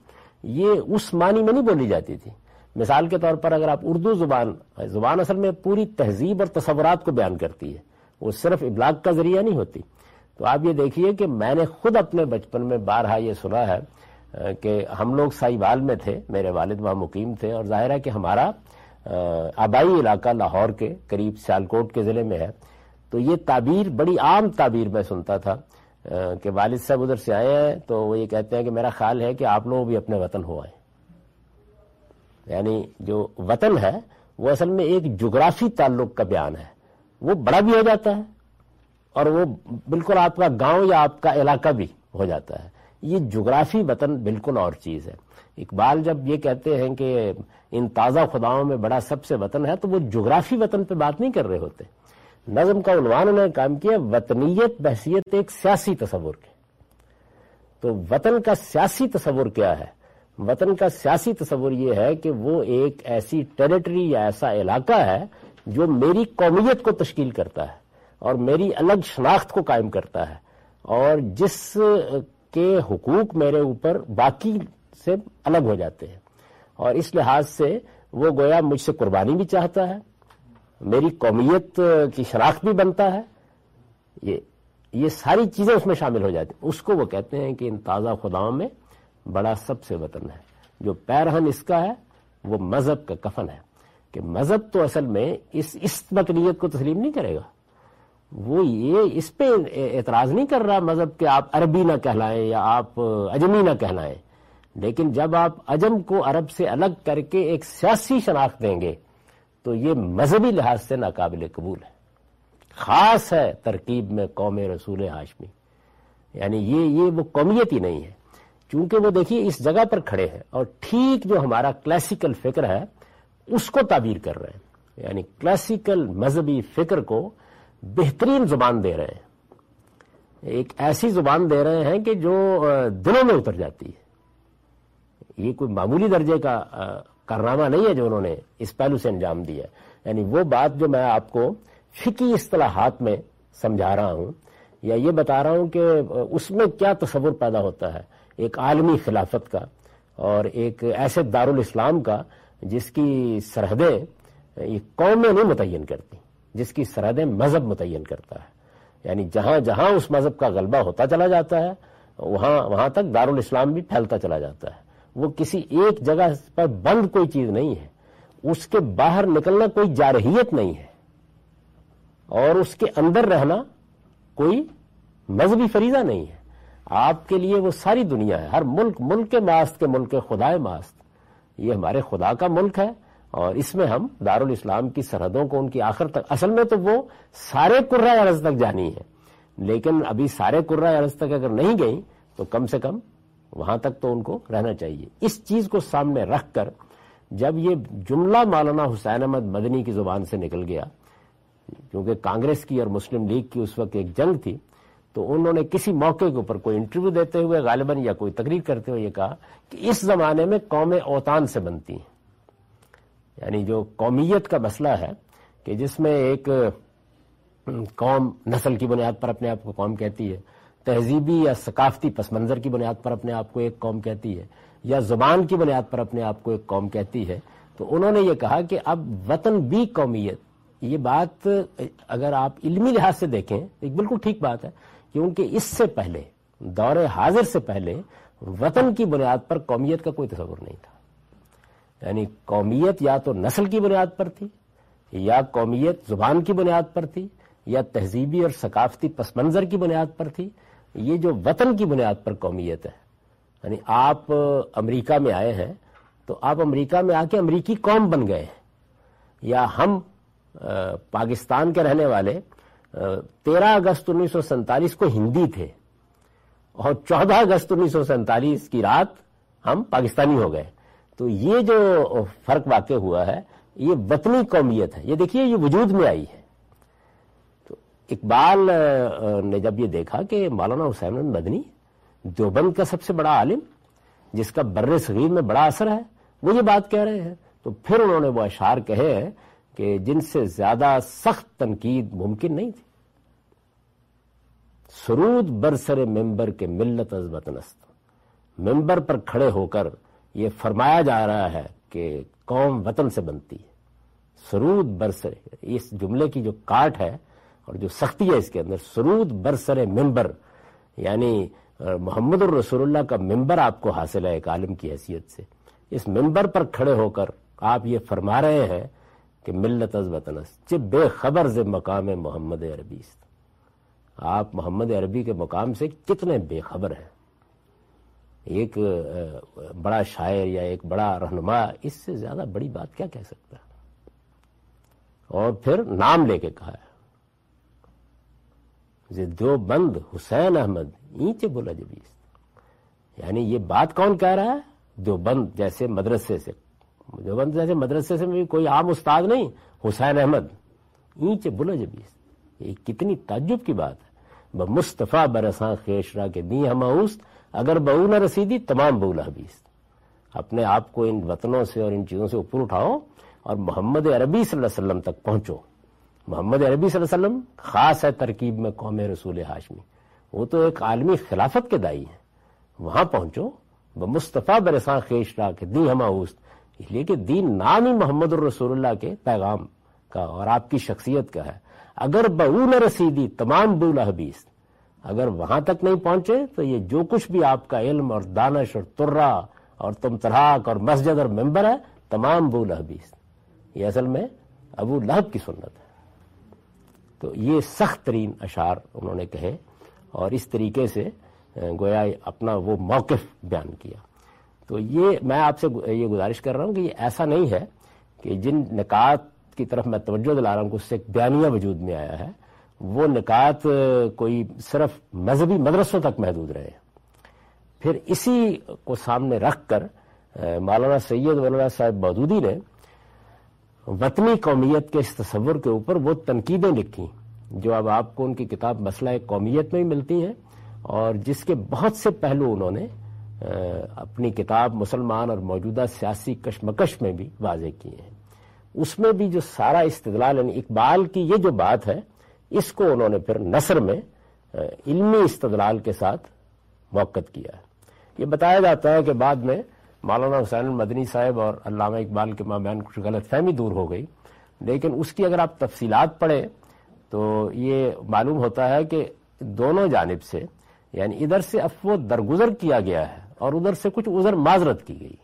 A: یہ اس معنی میں نہیں بولی جاتی تھی۔ مثال کے طور پر اگر آپ اردو زبان زبان اصل میں پوری تہذیب اور تصورات کو بیان کرتی ہے، وہ صرف ابلاغ کا ذریعہ نہیں ہوتی۔ تو آپ یہ دیکھیے کہ میں نے خود اپنے بچپن میں بارہا یہ سنا ہے کہ ہم لوگ سائی بال میں تھے، میرے والد وہاں مقیم تھے اور ظاہر ہے کہ ہمارا آبائی علاقہ لاہور کے قریب سیالکوٹ کے ضلع میں ہے۔ تو یہ تعبیر بڑی عام تعبیر میں سنتا تھا کہ والد صاحب ادھر سے آئے ہیں تو وہ یہ کہتے ہیں کہ میرا خیال ہے کہ آپ لوگ بھی اپنے وطن ہو آئے۔ یعنی جو وطن ہے، وہ اصل میں ایک جغرافی تعلق کا بیان ہے۔ وہ بڑا بھی ہو جاتا ہے اور وہ بالکل آپ کا گاؤں یا آپ کا علاقہ بھی ہو جاتا ہے۔ یہ جغرافی وطن بالکل اور چیز ہے۔ اقبال جب یہ کہتے ہیں کہ ان تازہ خداؤں میں بڑا سب سے وطن ہے، تو وہ جغرافی وطن پہ بات نہیں کر رہے ہوتے۔ نظم کا عنوان انہوں نے کام کیا، وطنیت، بحثیت ایک سیاسی تصور کے تو وطن کا سیاسی تصور کیا ہے؟ وطن کا سیاسی تصور یہ ہے کہ وہ ایک ایسی ٹیریٹری یا ایسا علاقہ ہے جو میری قومیت کو تشکیل کرتا ہے اور میری الگ شناخت کو قائم کرتا ہے اور جس کے حقوق میرے اوپر باقی سے الگ ہو جاتے ہیں۔ اور اس لحاظ سے وہ گویا مجھ سے قربانی بھی چاہتا ہے، میری قومیت کی شناخت بھی بنتا ہے۔ یہ یہ ساری چیزیں اس میں شامل ہو جاتی ہیں۔ اس کو وہ کہتے ہیں کہ ان تازہ خداؤں میں بڑا سب سے وطن ہے۔ جو پیرہن اس کا ہے، وہ مذہب کا کفن ہے۔ کہ مذہب تو اصل میں اس اس وطنیت کو تسلیم نہیں کرے گا۔ وہ یہ اس پہ اعتراض نہیں کر رہا مذہب کہ آپ عربی نہ کہلائیں یا آپ اجمی نہ کہلائیں۔ لیکن جب آپ اجم کو عرب سے الگ کر کے ایک سیاسی شناخت دیں گے، تو یہ مذہبی لحاظ سے ناقابل قبول ہے۔ خاص ہے ترکیب میں قوم رسول ہاشمی۔ یعنی یہ یہ وہ قومیت ہی نہیں ہے۔ کیونکہ وہ دیکھیے اس جگہ پر کھڑے ہیں اور ٹھیک جو ہمارا کلاسیکل فکر ہے، اس کو تعبیر کر رہے ہیں۔ یعنی کلاسیکل مذہبی فکر کو بہترین زبان دے رہے ہیں۔ ایک ایسی زبان دے رہے ہیں کہ جو دلوں میں اتر جاتی ہے۔ یہ کوئی معمولی درجے کا کارنامہ نہیں ہے جو انہوں نے اس پہلو سے انجام دیا یعنی وہ بات جو میں آپ کو فکی اصطلاحات میں سمجھا رہا ہوں یا یہ بتا رہا ہوں کہ اس میں کیا تصور پیدا ہوتا ہے۔ ایک عالمی خلافت کا اور ایک ایسے دارالاسلام کا جس کی سرحدیں یہ قومیں نہیں متعین کرتی، جس کی سرحدیں مذہب متعین کرتا ہے۔ یعنی جہاں جہاں اس مذہب کا غلبہ ہوتا چلا جاتا ہے، وہاں وہاں تک دارالاسلام بھی پھیلتا چلا جاتا ہے۔ وہ کسی ایک جگہ پر بند کوئی چیز نہیں ہے۔ اس کے باہر نکلنا کوئی جارحیت نہیں ہے۔ اور اس کے اندر رہنا کوئی مذہبی فریضہ نہیں ہے۔ آپ کے لیے وہ ساری دنیا ہے، ہر ملک ملک کے ماست کے ملک خدا ماست یہ ہمارے خدا کا ملک ہے اور اس میں ہم دارالاسلام کی سرحدوں کو ان کی آخر تک، اصل میں تو وہ سارے کرہ عرض تک جانی ہے لیکن ابھی سارے کرہ عرض تک اگر نہیں گئی تو کم سے کم وہاں تک تو ان کو رہنا چاہیے۔ اس چیز کو سامنے رکھ کر جب یہ جملہ مولانا حسین احمد مدنی کی زبان سے نکل گیا، کیونکہ کانگریس کی اور مسلم لیگ کی اس وقت ایک جنگ تھی تو انہوں نے کسی موقع کے اوپر کوئی انٹرویو دیتے ہوئے غالباً یا کوئی تقریر کرتے ہوئے یہ کہا کہ اس زمانے میں قومیں اوتان سے بنتی ہیں۔ یعنی جو قومیت کا مسئلہ ہے کہ جس میں ایک قوم نسل کی بنیاد پر اپنے آپ کو قوم کہتی ہے، تہذیبی یا ثقافتی پس منظر کی بنیاد پر اپنے آپ کو ایک قوم کہتی ہے، یا زبان کی بنیاد پر اپنے آپ کو ایک قوم کہتی ہے، تو انہوں نے یہ کہا کہ اب وطن بھی قومیت، یہ بات اگر آپ علمی لحاظ سے دیکھیں، ایک بالکل ٹھیک بات ہے کیونکہ اس سے پہلے، دور حاضر سے پہلے وطن کی بنیاد پر قومیت کا کوئی تصور نہیں تھا۔ یعنی قومیت یا تو نسل کی بنیاد پر تھی، یا قومیت زبان کی بنیاد پر تھی، یا تہذیبی اور ثقافتی پس منظر کی بنیاد پر تھی۔ یہ جو وطن کی بنیاد پر قومیت ہے یعنی آپ امریکہ میں آئے ہیں تو آپ امریکہ میں آ کے امریکی قوم بن گئے ہیں۔ یا ہم پاکستان کے رہنے والے تیرہ اگست انیس سو سینتالیس کو ہندی تھے اور چودہ اگست انیس سو سینتالیس کی رات ہم پاکستانی ہو گئے۔ تو یہ جو فرق واقع ہوا ہے، یہ وطنی قومیت ہے۔ یہ دیکھیے، یہ وجود میں آئی ہے۔ تو اقبال نے جب یہ دیکھا کہ مولانا حسین مدنی دیوبند کا سب سے عالم عالم، جس کا بر صغیر میں بڑا اثر ہے، وہ یہ بات کہہ رہے ہیں۔ تو پھر انہوں نے وہ اشعار کہے ہیں کہ جن سے زیادہ سخت تنقید ممکن نہیں تھی۔ سرود برسر ممبر کے ملت از وطنست ممبر پر کھڑے ہو کر یہ فرمایا جا رہا ہے کہ قوم وطن سے بنتی ہے۔ سرود برسر، اس جملے کی جو کاٹ ہے اور جو سختی ہے اس کے اندر، سرود برسر ممبر یعنی محمد الرسول اللہ کا ممبر آپ کو حاصل ہے ایک عالم کی حیثیت سے۔ اس ممبر پر کھڑے ہو کر آپ یہ فرما رہے ہیں کہ ملت از وطنس چھ بے خبر سے مقام محمد عربی آپ محمد عربی کے مقام سے کتنے بے خبر ہیں؟ ایک بڑا شاعر یا ایک بڑا رہنما اس سے زیادہ بڑی بات کیا کہہ سکتا ہے؟ اور پھر نام لے کے کہا ہے دو بند حسین احمد اینچے بولا جبیس یعنی یہ بات کون کہہ رہا ہے؟ دو بند جیسے مدرسے سے۔ جو بند جیسے مدرسے سے بھی کوئی عام استاد نہیں، حسین احمد اینچے بولا جبیس یہ کتنی تعجب کی بات ہے۔ مصطفیٰ برساں خیشرا کے دی ہم اگر بہو نہ رسیدی تمام بولا حبیس اپنے آپ کو ان وطنوں سے اور ان چیزوں سے اوپر اٹھاؤ اور محمد عربی صلی اللہ علیہ وسلم تک پہنچو۔ محمد عربی صلی اللہ علیہ وسلم خاص ہے ترکیب میں قوم رسول ہاشمی۔ وہ تو ایک عالمی خلافت کے دائی ہیں۔ وہاں پہنچو مصطفیٰ برساں خیش را کے دی ہما اوست اس لیے کہ دین نام ہی محمد الرسول اللہ کے پیغام کا اور آپ کی شخصیت کا ہے۔ اگر بہو نہ رسیدی، تمام بولا حبیث اگر وہاں تک نہیں پہنچے، تو یہ جو کچھ بھی آپ کا علم اور دانش اور ترا اور تم تراک اور مسجد اور ممبر ہے، تمام بولا حبیث یہ اصل میں ابو لہب کی سنت ہے۔ تو یہ سخت ترین اشعار انہوں نے کہے اور اس طریقے سے گویا اپنا وہ موقف بیان کیا۔ تو یہ میں آپ سے یہ گزارش کر رہا ہوں کہ یہ ایسا نہیں ہے کہ جن نکات کی طرف میں توجہ دلا رہا ہوں کہ اس سے ایک بیانیہ وجود میں آیا ہے۔ وہ نکات کوئی صرف مذہبی مدرسوں تک محدود رہے۔ پھر اسی کو سامنے رکھ کر، مولانا سید مولانا صاحب بودودی نے وطنی قومیت کے اس تصور کے اوپر وہ تنقیدیں لکھی جو اب آپ کو ان کی کتاب مسئلہ قومیت میں ہی ملتی ہیں۔ اور جس کے بہت سے پہلو انہوں نے اپنی کتاب مسلمان اور موجودہ سیاسی کشمکش میں بھی واضح کیے ہیں۔ اس میں بھی جو سارا استدلال یعنی اقبال کی یہ جو بات ہے، اس کو انہوں نے پھر نثر میں علمی استدلال کے ساتھ موقع کیا ہے۔ یہ بتایا جاتا ہے کہ بعد میں مولانا حسین المدنی صاحب اور علامہ اقبال کے مابین کچھ غلط فہمی دور ہو گئی۔ لیکن اس کی اگر آپ تفصیلات پڑھیں تو یہ معلوم ہوتا ہے کہ دونوں جانب سے یعنی ادھر سے افو درگزر کیا گیا ہے اور ادھر سے کچھ ادھر معذرت کی گئی۔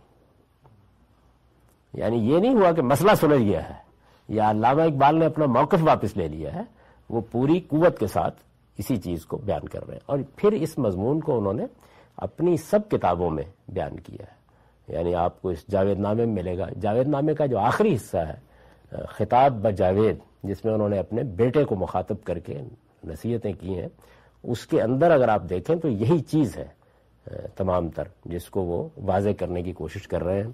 A: یعنی یہ نہیں ہوا کہ مسئلہ سمجھ گیا ہے، یا علامہ اقبال نے اپنا موقف واپس لے لیا ہے، وہ پوری قوت کے ساتھ اسی چیز کو بیان کر رہے ہیں۔ اور پھر اس مضمون کو انہوں نے اپنی سب کتابوں میں بیان کیا ہے۔ یعنی آپ کو اس جاوید نامے میں ملے گا۔ جاوید نامے کا جو آخری حصہ ہے، خطاب بجاوید جس میں انہوں نے اپنے بیٹے کو مخاطب کر کے نصیحتیں کی ہیں، اس کے اندر اگر آپ دیکھیں تو یہی چیز ہے، تمام تر، جس کو وہ واضح کرنے کی کوشش کر رہے ہیں۔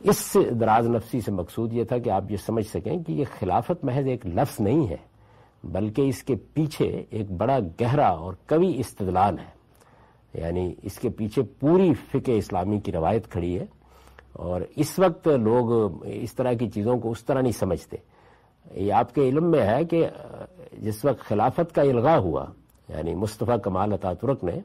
A: اس دراز نفسی سے مقصود یہ تھا کہ آپ یہ سمجھ سکیں کہ یہ خلافت محض ایک لفظ نہیں ہے، بلکہ اس کے پیچھے ایک بڑا گہرا اور کبھی استدلال ہے۔ یعنی اس کے پیچھے پوری فقہ اسلامی کی روایت کھڑی ہے اور اس وقت لوگ اس طرح کی چیزوں کو اس طرح نہیں سمجھتے۔ یہ آپ کے علم میں ہے کہ جس وقت خلافت کا الغا ہوا یعنی مصطفیٰ کمال عطا ترک نے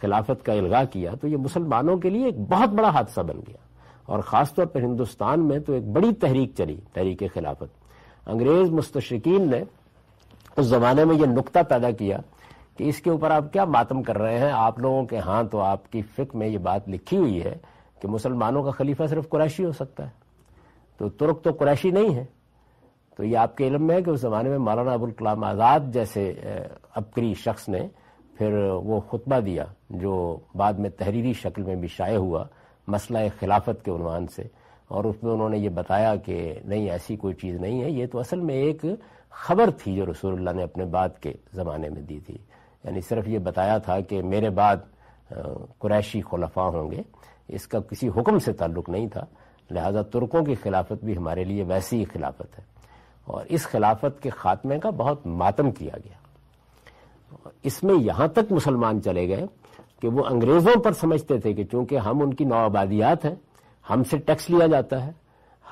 A: خلافت کا الغا کیا، تو یہ مسلمانوں کے لیے ایک بہت بڑا حادثہ بن گیا۔ اور خاص طور پر ہندوستان میں تو ایک بڑی تحریک چلی، تحریک خلافت۔ انگریز مستشرقین نے اس زمانے میں یہ نقطہ پیدا کیا کہ اس کے اوپر آپ کیا ماتم کر رہے ہیں؟ آپ لوگوں کے ہاں تو آپ کی فکر میں یہ بات لکھی ہوئی ہے کہ مسلمانوں کا خلیفہ صرف قریشی ہو سکتا ہے۔ تو ترک تو قریشی نہیں ہے۔ تو یہ آپ کے علم میں ہے کہ اس زمانے میں مولانا ابوالکلام آزاد جیسے ابکری شخص نے پھر وہ خطبہ دیا جو بعد میں تحریری شکل میں بھی شائع ہوا۔ مسئلہ خلافت کے عنوان سے اور اس میں انہوں نے یہ بتایا کہ نہیں، ایسی کوئی چیز نہیں ہے۔ یہ تو اصل میں ایک خبر تھی جو رسول اللہ نے اپنے بعد کے زمانے میں دی تھی۔ یعنی صرف یہ بتایا تھا کہ میرے بعد قریشی خلفاء ہوں گے۔ اس کا کسی حکم سے تعلق نہیں تھا۔ لہذا ترکوں کی خلافت بھی ہمارے لیے ویسی ہی خلافت ہے۔ اور اس خلافت کے خاتمے کا بہت ماتم کیا گیا۔ اس میں یہاں تک مسلمان چلے گئے۔ کہ وہ انگریزوں پر سمجھتے تھے کہ چونکہ ہم ان کی نوآبادیات ہیں، ہم سے ٹیکس لیا جاتا ہے،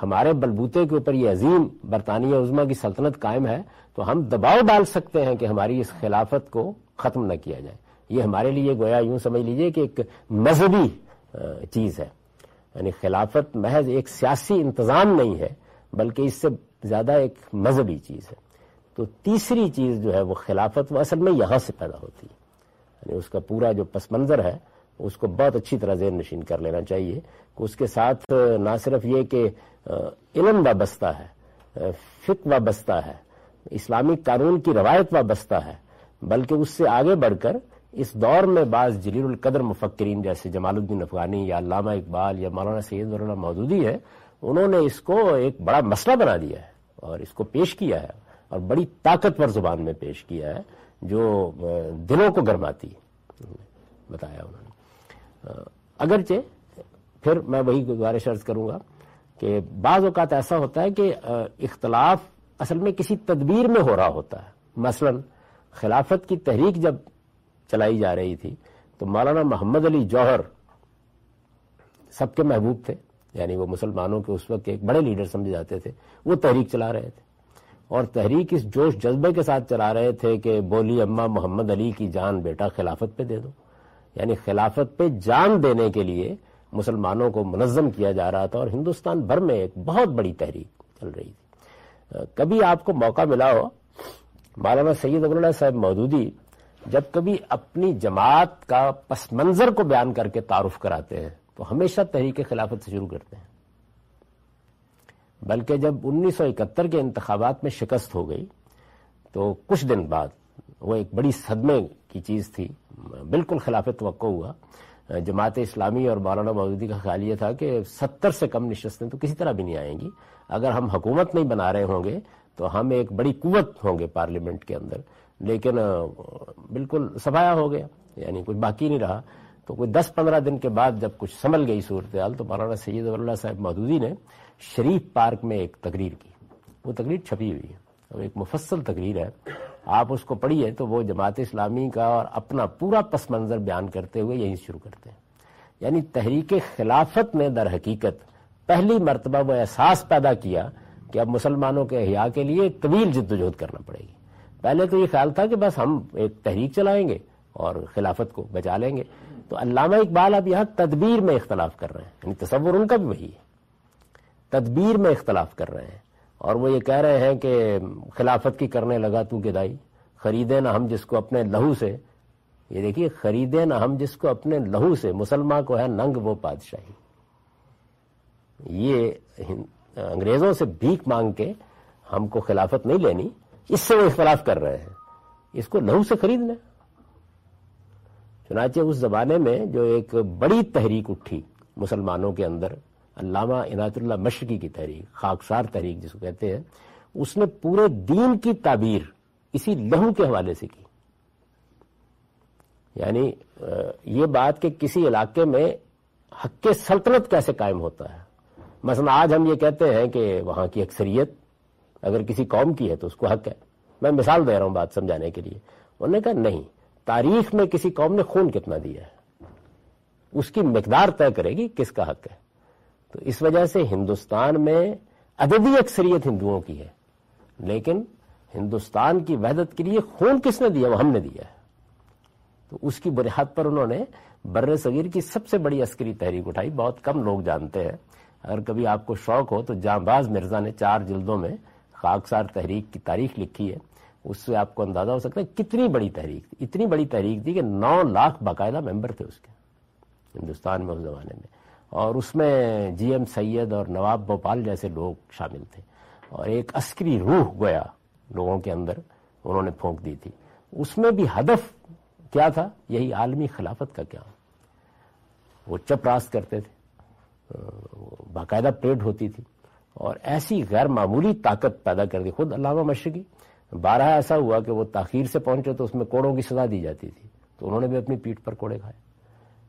A: ہمارے بلبوتے کے اوپر یہ عظیم برطانیہ عظما کی سلطنت قائم ہے، تو ہم دباؤ ڈال سکتے ہیں کہ ہماری اس خلافت کو ختم نہ کیا جائے۔ یہ ہمارے لیے گویا یوں سمجھ لیجیے کہ ایک مذہبی چیز ہے۔ یعنی خلافت محض ایک سیاسی انتظام نہیں ہے، بلکہ اس سے زیادہ ایک مذہبی چیز ہے۔ تو تیسری چیز جو ہے، وہ خلافت وہ اصل میں یہاں سے پیدا ہوتی ہے۔ یعنی اس کا پورا جو پس منظر ہے، اس کو بہت اچھی طرح ذہن نشین کر لینا چاہیے کہ اس کے ساتھ نہ صرف یہ کہ علم وابستہ ہے فک وابستہ ہے، اسلامی قانون کی روایت وابستہ ہے، بلکہ اس سے آگے بڑھ کر اس دور میں بعض جلیل القدر مفکرین جیسے جمال الدین افغانی یا علامہ اقبال یا مولانا سید ورلہ مودودی ہے انہوں نے اس کو ایک بڑا مسئلہ بنا دیا ہے اور اس کو پیش کیا ہے اور بڑی طاقتور زبان میں پیش کیا ہے۔ جو دلوں کو گرماتی بتایا انہوں نے۔ اگرچہ پھر میں وہی گزارش عرض کروں گا کہ بعض اوقات ایسا ہوتا ہے کہ اختلاف اصل میں کسی تدبیر میں ہو رہا ہوتا ہے۔ مثلا خلافت کی تحریک جب چلائی جا رہی تھی، تو مولانا محمد علی جوہر سب کے محبوب تھے یعنی وہ مسلمانوں کے اس وقت ایک بڑے لیڈر سمجھے جاتے تھے، وہ تحریک چلا رہے تھے۔ اور تحریک اس جوش جذبے کے ساتھ چلا رہے تھے کہ بولی اما محمد علی کی جان بیٹا خلافت پہ دے دو۔ یعنی خلافت پہ جان دینے کے لیے مسلمانوں کو منظم کیا جا رہا تھا اور ہندوستان بھر میں ایک بہت بڑی تحریک چل رہی تھی۔ کبھی آپ کو موقع ملا ہو، مولانا سید اللہ صاحب مودودی جب کبھی اپنی جماعت کا پس منظر کو بیان کر کے تعارف کراتے ہیں، تو ہمیشہ تحریک خلافت سے شروع کرتے ہیں۔ بلکہ جب انیس سو اکہتر کے انتخابات میں شکست ہو گئی، تو کچھ دن بعد وہ ایک بڑی صدمے کی چیز تھی، بالکل خلافت توقع ہوا۔ جماعت اسلامی اور مولانا مودودی کا خیال یہ تھا کہ ستر سے کم نشستیں تو کسی طرح بھی نہیں آئیں گی۔ اگر ہم حکومت نہیں بنا رہے ہوں گے، تو ہم ایک بڑی قوت ہوں گے پارلیمنٹ کے اندر۔ لیکن، بالکل سفایا ہو گیا یعنی کچھ باقی نہیں رہا۔ تو کوئی دس پندرہ دن کے بعد جب کچھ سنبھل گئی صورتحال، تو مولانا سید اللہ صاحب مودودی نے شریف پارک میں ایک تقریر کی۔ وہ تقریر چھپی ہوئی ہے۔ اور ایک مفصل تقریر ہے۔ آپ اس کو پڑھیے تو وہ جماعت اسلامی کا اور اپنا پورا پس منظر بیان کرتے ہوئے یہیں شروع کرتے ہیں۔ یعنی تحریک خلافت نے در حقیقت پہلی مرتبہ وہ احساس پیدا کیا کہ اب مسلمانوں کے احیاء کے لیے طویل جد و جہد کرنا پڑے گی۔ پہلے تو یہ خیال تھا کہ بس ہم ایک تحریک چلائیں گے اور خلافت کو بچا لیں گے۔ تو علامہ اقبال اب یہاں تدبیر میں اختلاف کر رہے ہیں۔ یعنی تصور ان کا بھی وہی ہے۔ تدبیر میں اختلاف کر رہے ہیں۔ اور وہ یہ کہہ رہے ہیں کہ خلافت کی کرنے لگا تو گدائی خریدے نہ ہم جس کو اپنے لہو سے۔ یہ دیکھیے خریدے نہ ہم جس کو اپنے لہو سے۔ مسلمان کو ہے ننگ وہ بادشاہی۔ یہ انگریزوں سے بھیک مانگ کے ہم کو خلافت نہیں لینی، اس سے وہ اختلاف کر رہے ہیں۔ اس کو لہو سے خرید لیں۔ چنانچہ اس زمانے میں جو ایک بڑی تحریک اٹھی مسلمانوں کے اندر علامہ عنایت اللہ مشرقی کی تحریک، خاکسار تحریک جس کو کہتے ہیں، اس نے پورے دین کی تعبیر اسی لہو کے حوالے سے کی۔ یعنی یہ بات کہ کسی علاقے میں حق سلطنت کیسے قائم ہوتا ہے۔ مثلا آج ہم یہ کہتے ہیں کہ وہاں کی اکثریت اگر کسی قوم کی ہے تو اس کو حق ہے۔ میں مثال دے رہا ہوں بات سمجھانے کے لیے۔ انہوں نے کہا، نہیں، تاریخ میں کسی قوم نے خون کتنا دیا ہے؟ اس کی مقدار طے کرے گی کس کا حق ہے۔ تو اس وجہ سے ہندوستان میں عددی اکثریت ہندوؤں کی ہے۔ لیکن ہندوستان کی وحدت کے لیے خون کس نے دیا؟ وہ ہم نے دیا ہے۔ تو اس کی بنیاد پر انہوں نے بر صغیر کی سب سے بڑی عسکری تحریک اٹھائی۔ بہت کم لوگ جانتے ہیں۔ اگر کبھی آپ کو شوق ہو تو جاں باز مرزا نے چار جلدوں میں خاکسار تحریک کی تاریخ لکھی ہے۔ اس سے آپ کو اندازہ ہو سکتا ہے کتنی بڑی تحریک تھی۔ اتنی بڑی تحریک تھی کہ نو لاکھ باقاعدہ ممبر تھے اس کے۔ ہندوستان میں اس زمانے میں۔ اور اس میں جی ایم سید اور نواب بھوپال جیسے لوگ شامل تھے۔ اور ایک عسکری روح گویا لوگوں کے اندر انہوں نے پھونک دی تھی۔ اس میں بھی ہدف کیا تھا؟ یہی عالمی خلافت کا کیا؟ وہ چپ راست کرتے تھے۔ باقاعدہ پریڈ ہوتی تھی۔ اور ایسی غیر معمولی طاقت پیدا کر دی خود علامہ مشرقی بارہ ایسا ہوا کہ وہ تاخیر سے پہنچے تو اس میں کوڑوں کی سزا دی جاتی تھی۔ تو انہوں نے بھی اپنی پیٹ پر کوڑے کھائے۔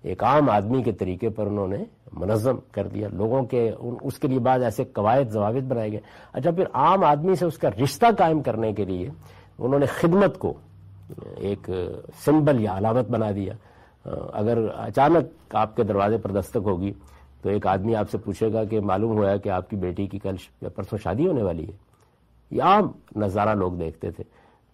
A: ایک عام آدمی کے طریقے پر انہوں نے منظم کر دیا۔ لوگوں کے اس کے لیے بعد ایسے قواعد ضوابط بنائے گئے۔ اچھا پھر عام آدمی سے اس کا رشتہ قائم کرنے کے لیے انہوں نے خدمت کو ایک سمبل یا علامت بنا دیا۔ اگر اچانک آپ کے دروازے پر دستک ہوگی تو ایک آدمی آپ سے پوچھے گا کہ معلوم ہوا کہ آپ کی بیٹی کی کل پرسوں شادی ہونے والی ہے۔ یہ عام نظارہ لوگ دیکھتے تھے۔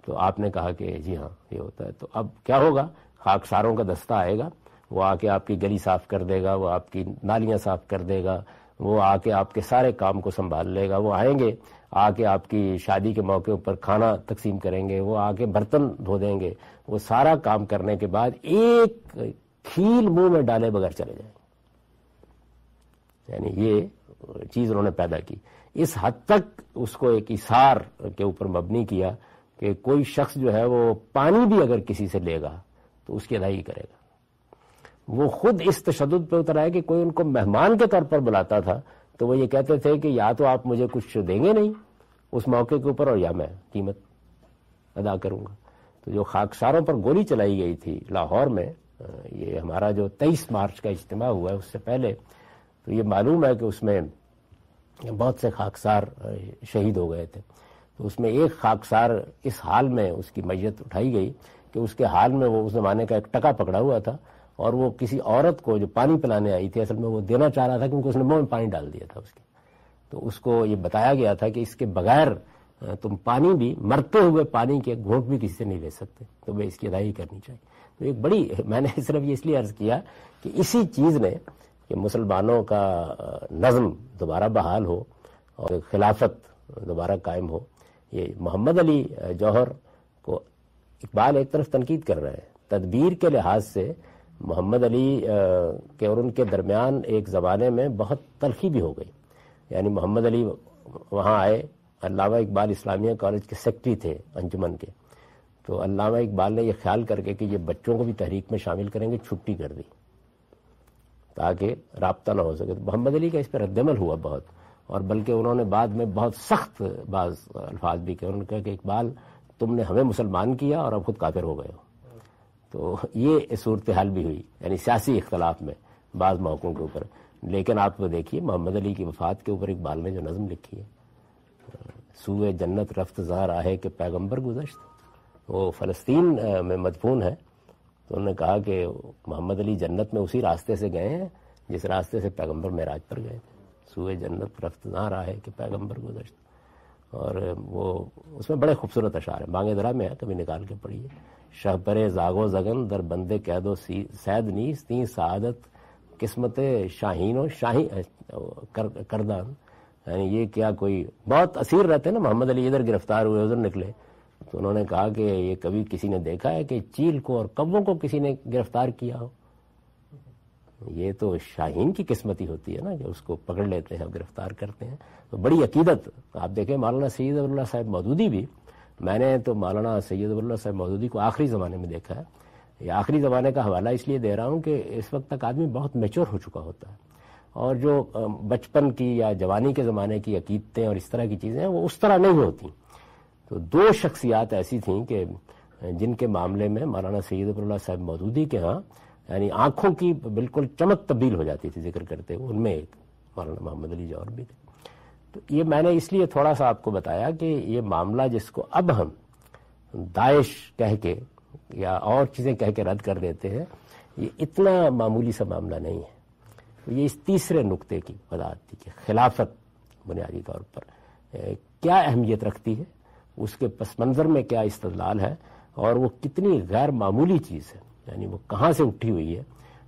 A: تو آپ نے کہا کہ جی ہاں یہ ہوتا ہے۔ تو اب کیا ہوگا؟ خاکساروں کا دستہ آئے گا۔ وہ آ کے آپ کی گلی صاف کر دے گا، وہ آپ کی نالیاں صاف کر دے گا، وہ آ کے آپ کے سارے کام کو سنبھال لے گا، وہ آئیں گے، آ کے آپ کی شادی کے موقع پر کھانا تقسیم کریں گے، وہ آ کے برتن دھو دیں گے، وہ سارا کام کرنے کے بعد ایک کھیل منہ میں ڈالے بغیر چلے جائیں۔ یعنی یہ چیز انہوں نے پیدا کی۔ اس حد تک اس کو ایک اشار کے اوپر مبنی کیا کہ کوئی شخص جو ہے وہ پانی بھی اگر کسی سے لے گا تو اس کی ادائیگی کرے گا۔ وہ خود اس تشدد پہ اتر آئے کہ کوئی ان کو مہمان کے طور پر بلاتا تھا، تو وہ یہ کہتے تھے کہ یا تو آپ مجھے کچھ دیں گے نہیں اس موقع کے اوپر اور یا میں قیمت ادا کروں گا۔ تو جو خاکساروں پر گولی چلائی گئی تھی لاہور میں یہ ہمارا جو تیئیس مارچ کا اجتماع ہوا ہے، اس سے پہلے تو یہ معلوم ہے کہ اس میں بہت سے خاکسار شہید ہو گئے تھے۔ تو اس میں ایک خاکسار اس حال میں اس کی میت اٹھائی گئی کہ اس کے حال میں وہ اس زمانے کا ایک ٹکا پکڑا ہوا تھا۔ اور وہ کسی عورت کو جو پانی پلانے آئی تھی، اصل میں وہ دینا چاہ رہا تھا کیونکہ اس نے منہ میں پانی ڈال دیا تھا اس کے۔ تو اس کو یہ بتایا گیا تھا کہ اس کے بغیر تم پانی بھی، مرتے ہوئے پانی کے گھونٹ بھی کسی سے نہیں لے سکتے۔ تو وہ اس کی ادائیگی کرنی چاہیے۔ تو ایک بڑی، میں نے صرف یہ اس لیے عرض کیا کہ اسی چیز نے کہ مسلمانوں کا نظم دوبارہ بحال ہو اور خلافت دوبارہ قائم ہو۔ یہ محمد علی جوہر کو اقبال ایک طرف تنقید کر رہے ہیں تدبیر کے لحاظ سے محمد علی کے اور ان کے درمیان ایک زمانے میں بہت تلخی بھی ہو گئی۔ یعنی محمد علی وہاں آئے، علامہ اقبال اسلامیہ کالج کے سیکٹری تھے انجمن کے۔ تو علامہ اقبال نے یہ خیال کر کے کہ یہ بچوں کو بھی تحریک میں شامل کریں گے، چھٹی کر دی تاکہ رابطہ نہ ہو سکے۔ تو محمد علی کا اس پہ رد عمل ہوا بہت۔ اور بلکہ انہوں نے بعد میں بہت سخت بعض الفاظ بھی کہا انہوں نے کہا کہ اقبال، تم نے ہمیں مسلمان کیا اور اب خود کافر ہو گئے ہو۔ تو یہ صورتحال بھی ہوئی یعنی سیاسی اختلاف میں بعض موقعوں کے اوپر۔ لیکن آپ کو دیکھیے، محمد علی کی وفات کے اوپر اقبال نے جو نظم لکھی ہے، سوئے جنت رفت ظاہر آہے کہ پیغمبر گزشت۔ وہ فلسطین میں مدفون ہے۔ تو انہوں نے کہا کہ محمد علی جنت میں اسی راستے سے گئے ہیں جس راستے سے پیغمبر معراج پر گئے۔ تھے سوئے جنت رفت ظاہر آہے کہ پیغمبر گزشت۔ اور وہ اس میں بڑے خوبصورت اشعار ہیں بانگے درا میں ہے، کبھی نکال کے پڑھیے۔ شہ پرے زاگو زگن در بندے قید و سید نیس تین سعادت قسمت شاہین و شاہی کردان۔ یعنی یہ کیا کوئی بہت اسیر رہتے ہیں نا، محمد علی ادھر گرفتار ہوئے ادھر نکلے۔ تو انہوں نے کہا کہ یہ کبھی کسی نے دیکھا ہے کہ چیل کو اور کبوں کو کسی نے گرفتار کیا ہو؟ یہ تو شاہین کی قسمتی ہوتی ہے نا کہ اس کو پکڑ لیتے ہیں اور گرفتار کرتے ہیں۔ تو بڑی عقیدت، آپ دیکھیں مولانا سید اللہ صاحب مودودی بھی میں نے تو مولانا سید اللہ صاحب مودودی کو آخری زمانے میں دیکھا ہے۔ یہ آخری زمانے کا حوالہ اس لیے دے رہا ہوں کہ اس وقت تک آدمی بہت میچور ہو چکا ہوتا ہے۔ اور جو بچپن کی یا جوانی کے زمانے کی عقیدتیں اور اس طرح کی چیزیں ہیں، وہ اس طرح نہیں ہوتی۔ تو دو شخصیات ایسی تھیں کہ، جن کے معاملے میں مولانا سید اللہ صاحب مودودی کے ہاں یعنی آنکھوں کی بالکل چمک تبدیل ہو جاتی تھی، ذکر کرتے ان میں ایک مولانا محمد علی جوہر بھی تھے۔ تو یہ میں نے اس لیے تھوڑا سا آپ کو بتایا کہ یہ معاملہ جس کو اب ہم داعش کہہ کے یا اور چیزیں کہہ کے رد کر دیتے ہیں، یہ اتنا معمولی سا معاملہ نہیں ہے۔ یہ اس تیسرے نقطے کی وضاحت تھی کہ خلافت بنیادی طور پر کیا اہمیت رکھتی ہے؟ اس کے پس منظر میں کیا استدلال ہے؟ اور وہ کتنی غیر معمولی چیز ہے؟ یعنی وہ کہاں سے اٹھی ہوئی ہے؟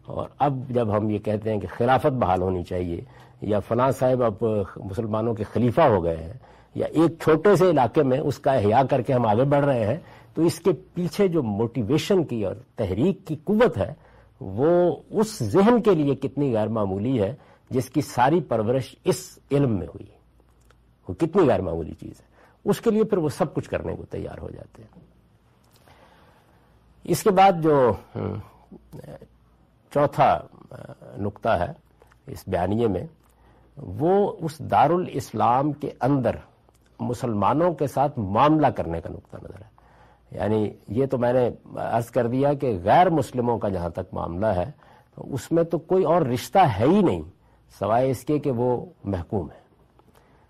A: اور اب جب ہم یہ کہتے ہیں کہ خلافت بحال ہونی چاہیے یا فلاں صاحب اب مسلمانوں کے خلیفہ ہو گئے ہیں، یا ایک چھوٹے سے علاقے میں اس کا احیاء کر کے ہم آگے بڑھ رہے ہیں، تو اس کے پیچھے جو موٹیویشن کی اور تحریک کی قوت ہے، وہ اس ذہن کے لیے کتنی غیر معمولی ہے جس کی ساری پرورش اس علم میں ہوئی۔ وہ کتنی غیر معمولی چیز ہے۔ اس کے لیے پھر وہ سب کچھ کرنے کو تیار ہو جاتے ہیں۔ اس کے بعد جو چوتھا نقطہ ہے اس بیانیے میں وہ اس دارالاسلام کے اندر مسلمانوں کے ساتھ معاملہ کرنے کا نقطہ نظر ہے۔ یعنی یہ تو میں نے عرض کر دیا کہ غیر مسلموں کا جہاں تک معاملہ ہے اس میں تو کوئی اور رشتہ ہے ہی نہیں، سوائے اس کے کہ وہ محکوم ہے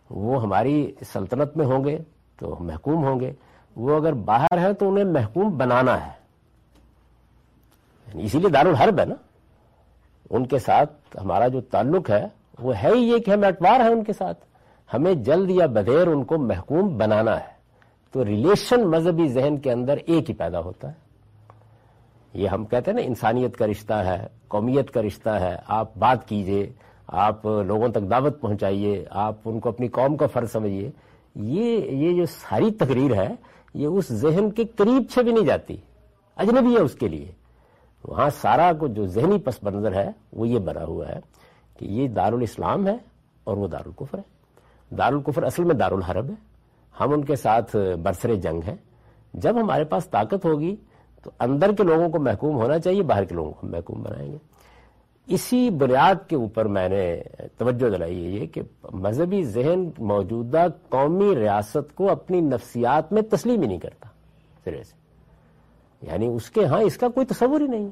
A: وہ ہماری سلطنت میں ہوں گے تو محکوم ہوں گے، وہ اگر باہر ہے تو انہیں محکوم بنانا ہے۔ یعنی اسی لیے دارالحرب ہے نا۔ ان کے ساتھ ہمارا جو تعلق ہے وہ ہے ہی یہ کہ ہم اٹوار ہیں ان کے ساتھ۔ ہمیں جلد یا بدیر ان کو محکوم بنانا ہے۔ تو ریلیشن مذہبی ذہن کے اندر ایک ہی پیدا ہوتا ہے۔ یہ ہم کہتے ہیں نا، انسانیت کا رشتہ ہے، قومیت کا رشتہ ہے۔ آپ بات کیجیے، آپ لوگوں تک دعوت پہنچائیے، آپ ان کو اپنی قوم کا فرض سمجھیے۔ یہ یہ جو ساری تقریر ہے، یہ اس ذہن کے قریب سے بھی نہیں جاتی۔ اجنبی ہے اس کے لیے۔ وہاں سارا کو جو ذہنی پس منظر ہے، وہ یہ بنا ہوا ہے۔ کہ یہ دارالاسلام ہے اور وہ دارالکفر ہے۔ دارالکفر اصل میں دارالحرب ہے۔ ہم ان کے ساتھ برسر جنگ ہیں۔ جب ہمارے پاس طاقت ہوگی تو اندر کے لوگوں کو محکوم ہونا چاہیے، باہر کے لوگوں کو محکوم بنائیں گے۔ اسی بنیاد کے اوپر میں نے توجہ دلائی ہے یہ کہ مذہبی ذہن موجودہ قومی ریاست کو اپنی نفسیات میں تسلیم ہی نہیں کرتا، سرے سے۔ یعنی اس کے ہاں اس کا کوئی تصور ہی نہیں۔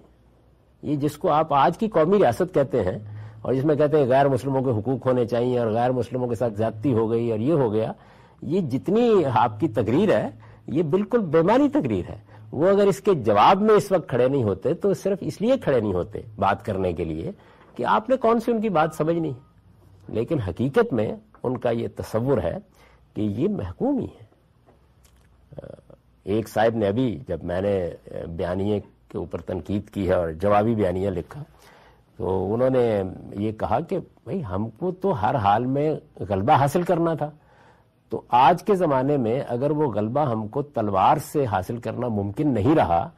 A: یہ جس کو آپ آج کی قومی ریاست کہتے ہیں اور جس میں کہتے ہیں غیر مسلموں کے حقوق ہونے چاہیے اور غیر مسلموں کے ساتھ زیادتی ہو گئی اور یہ ہو گیا، یہ جتنی آپ کی تقریر ہے، یہ بالکل بےمانی تقریر ہے۔ وہ اگر اس کے جواب میں اس وقت کھڑے نہیں ہوتے، تو صرف اس لیے کھڑے نہیں ہوتے بات کرنے کے لیے کہ آپ نے کون سی ان کی بات سمجھنی لیکن حقیقت میں ان کا یہ تصور ہے کہ یہ محکوم ہی ہے ایک صاحب نے ابھی جب میں نے بیانیے کے اوپر تنقید کی ہے اور جوابی بیانیہ لکھا تو انہوں نے یہ کہا کہ بھائی ہم کو تو ہر حال میں غلبہ حاصل کرنا تھا۔ تو آج کے زمانے میں اگر وہ غلبہ ہم کو تلوار سے حاصل کرنا ممکن نہیں رہا،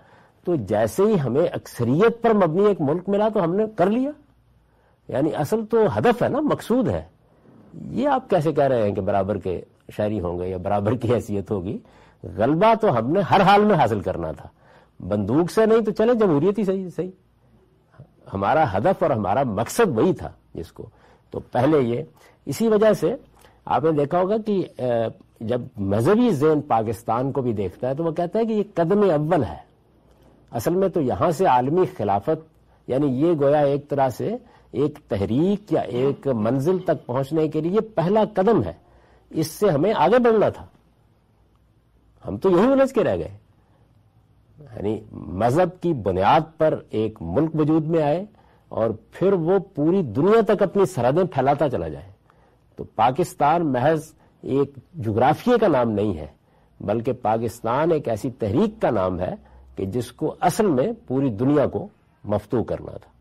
A: تو جیسے ہی ہمیں اکثریت پر مبنی ایک ملک ملا تو ہم نے کر لیا۔ یعنی اصل تو ہدف ہے نا، مقصود ہے۔ یہ آپ کیسے کہہ رہے ہیں کہ برابر کے شاعری ہوں گے یا برابر کی حیثیت ہوگی؟ غلبہ تو ہم نے ہر حال میں حاصل کرنا تھا۔ بندوق سے نہیں تو چلے، جمہوریت ہی صحیح صحیح۔ ہمارا ہدف اور ہمارا مقصد وہی تھا جس کو۔ تو پہلے یہ۔ اسی وجہ سے آپ نے دیکھا ہوگا کہ جب مذہبی ذہن پاکستان کو بھی دیکھتا ہے تو وہ کہتا ہے کہ یہ قدم اول ہے۔ اصل میں تو یہاں سے عالمی خلافت یعنی یہ گویا ایک طرح سے ایک تحریک یا ایک منزل تک پہنچنے کے لیے پہلا قدم ہے۔ اس سے ہمیں آگے بڑھنا تھا۔ ہم تو یہی الجھ کے رہ گئے۔ یعنی مذہب کی بنیاد پر ایک ملک وجود میں آئے اور پھر وہ پوری دنیا تک اپنی سرحدیں پھیلاتا چلا جائے۔ تو پاکستان محض ایک جغرافیے کا نام نہیں ہے، بلکہ پاکستان ایک ایسی تحریک کا نام ہے کہ جس کو اصل میں پوری دنیا کو مفتو کرنا تھا۔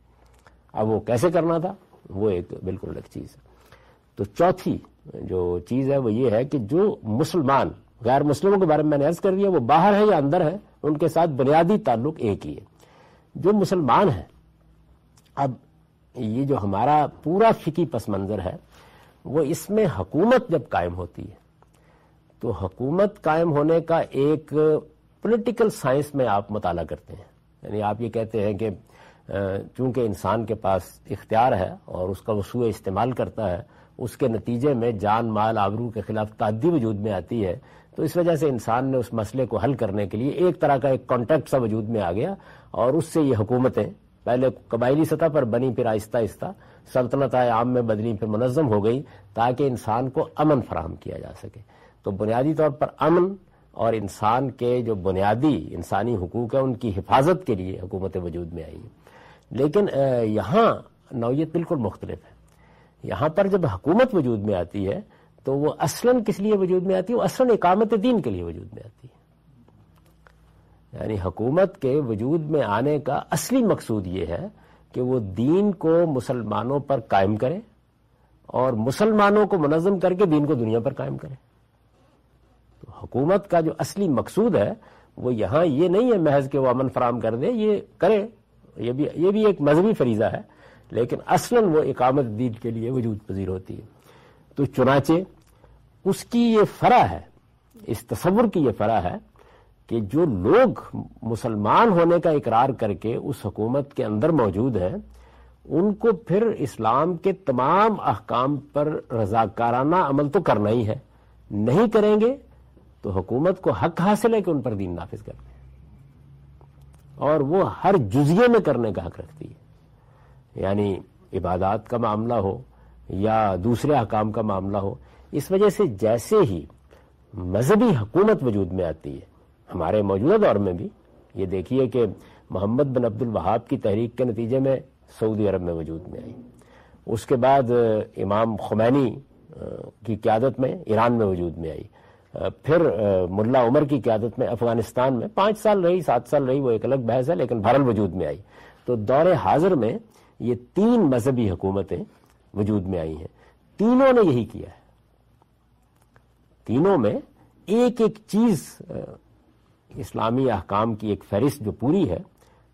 A: اب وہ کیسے کرنا تھا؟ وہ ایک بالکل الگ چیز ہے۔ تو چوتھی جو چیز ہے وہ یہ ہے کہ جو مسلمان غیر مسلموں کے بارے میں میں نے عرض کر دیا، وہ باہر ہے یا اندر ہے ان کے ساتھ بنیادی تعلق ایک ہی ہے۔ جو مسلمان ہیں، اب یہ جو ہمارا پورا فکی پس منظر ہے، وہ اس میں حکومت جب قائم ہوتی ہے، تو حکومت قائم ہونے کا ایک پولیٹیکل سائنس میں آپ مطالعہ کرتے ہیں۔ یعنی آپ یہ کہتے ہیں کہ چونکہ انسان کے پاس اختیار ہے اور اس کا وسوع استعمال کرتا ہے، اس کے نتیجے میں جان، مال، آبرو کے خلاف تعدی وجود میں آتی ہے تو اس وجہ سے انسان نے اس مسئلے کو حل کرنے کے لیے ایک طرح کا ایک کانٹیکٹ سا وجود میں آ گیا اور اس سے یہ حکومتیں پہلے قبائلی سطح پر بنی پھر آہستہ آہستہ سلطنت عام میں بدلی پھر منظم ہو گئی تاکہ انسان کو امن فراہم کیا جا سکے۔ تو بنیادی طور پر امن اور انسان کے جو بنیادی انسانی حقوق ہیں ان کی حفاظت کے لیے حکومتیں وجود میں آئی۔ لیکن یہاں نوعیت بالکل مختلف ہے۔ یہاں پر جب حکومت وجود میں آتی ہے تو وہ اصلاً کس لیے وجود میں آتی ہے؟ وہ اصلاً اقامت دین کے لیے وجود میں آتی ہے۔ یعنی حکومت کے وجود میں آنے کا اصلی مقصود یہ ہے کہ وہ دین کو مسلمانوں پر قائم کرے اور مسلمانوں کو منظم کر کے دین کو دنیا پر قائم کرے۔ تو حکومت کا جو اصلی مقصود ہے، وہ یہاں یہ نہیں ہے محض کہ وہ امن فراہم کر دے، یہ کرے۔ یہ بھی یہ بھی ایک مذہبی فریضہ ہے، لیکن اصلاً وہ اقامت دین کے لیے وجود پذیر ہوتی ہے۔ تو چنانچہ اس کی یہ فرا ہے، اس تصور کی یہ فرا ہے کہ جو لوگ مسلمان ہونے کا اقرار کر کے اس حکومت کے اندر موجود ہیں، ان کو پھر اسلام کے تمام احکام پر رضاکارانہ عمل تو کرنا ہی ہے۔ نہیں کریں گے تو حکومت کو حق حاصل ہے کہ ان پر دین نافذ کر دیں اور وہ ہر جزیے میں کرنے کا حق رکھتی ہے۔ یعنی عبادات کا معاملہ ہو یا دوسرے حکام کا معاملہ ہو، اس وجہ سے جیسے ہی مذہبی حکومت وجود میں آتی ہے، ہمارے موجودہ دور میں بھی، یہ دیکھیے کہ محمد بن عبد الوہاب کی تحریک کے نتیجے میں سعودی عرب میں وجود میں آئی۔ اس کے بعد امام خمینی کی قیادت میں ایران میں وجود میں آئی۔ پھر ملا عمر کی قیادت میں افغانستان میں۔ پانچ سال رہی، سات سال رہی، وہ ایک الگ بحث ہے، لیکن بھرل وجود میں آئی۔ تو دور حاضر میں یہ تین مذہبی حکومتیں وجود میں آئی ہیں۔ تینوں نے یہی کیا ہے۔ تینوں میں ایک ایک چیز اسلامی احکام کی ایک فہرست جو پوری ہے،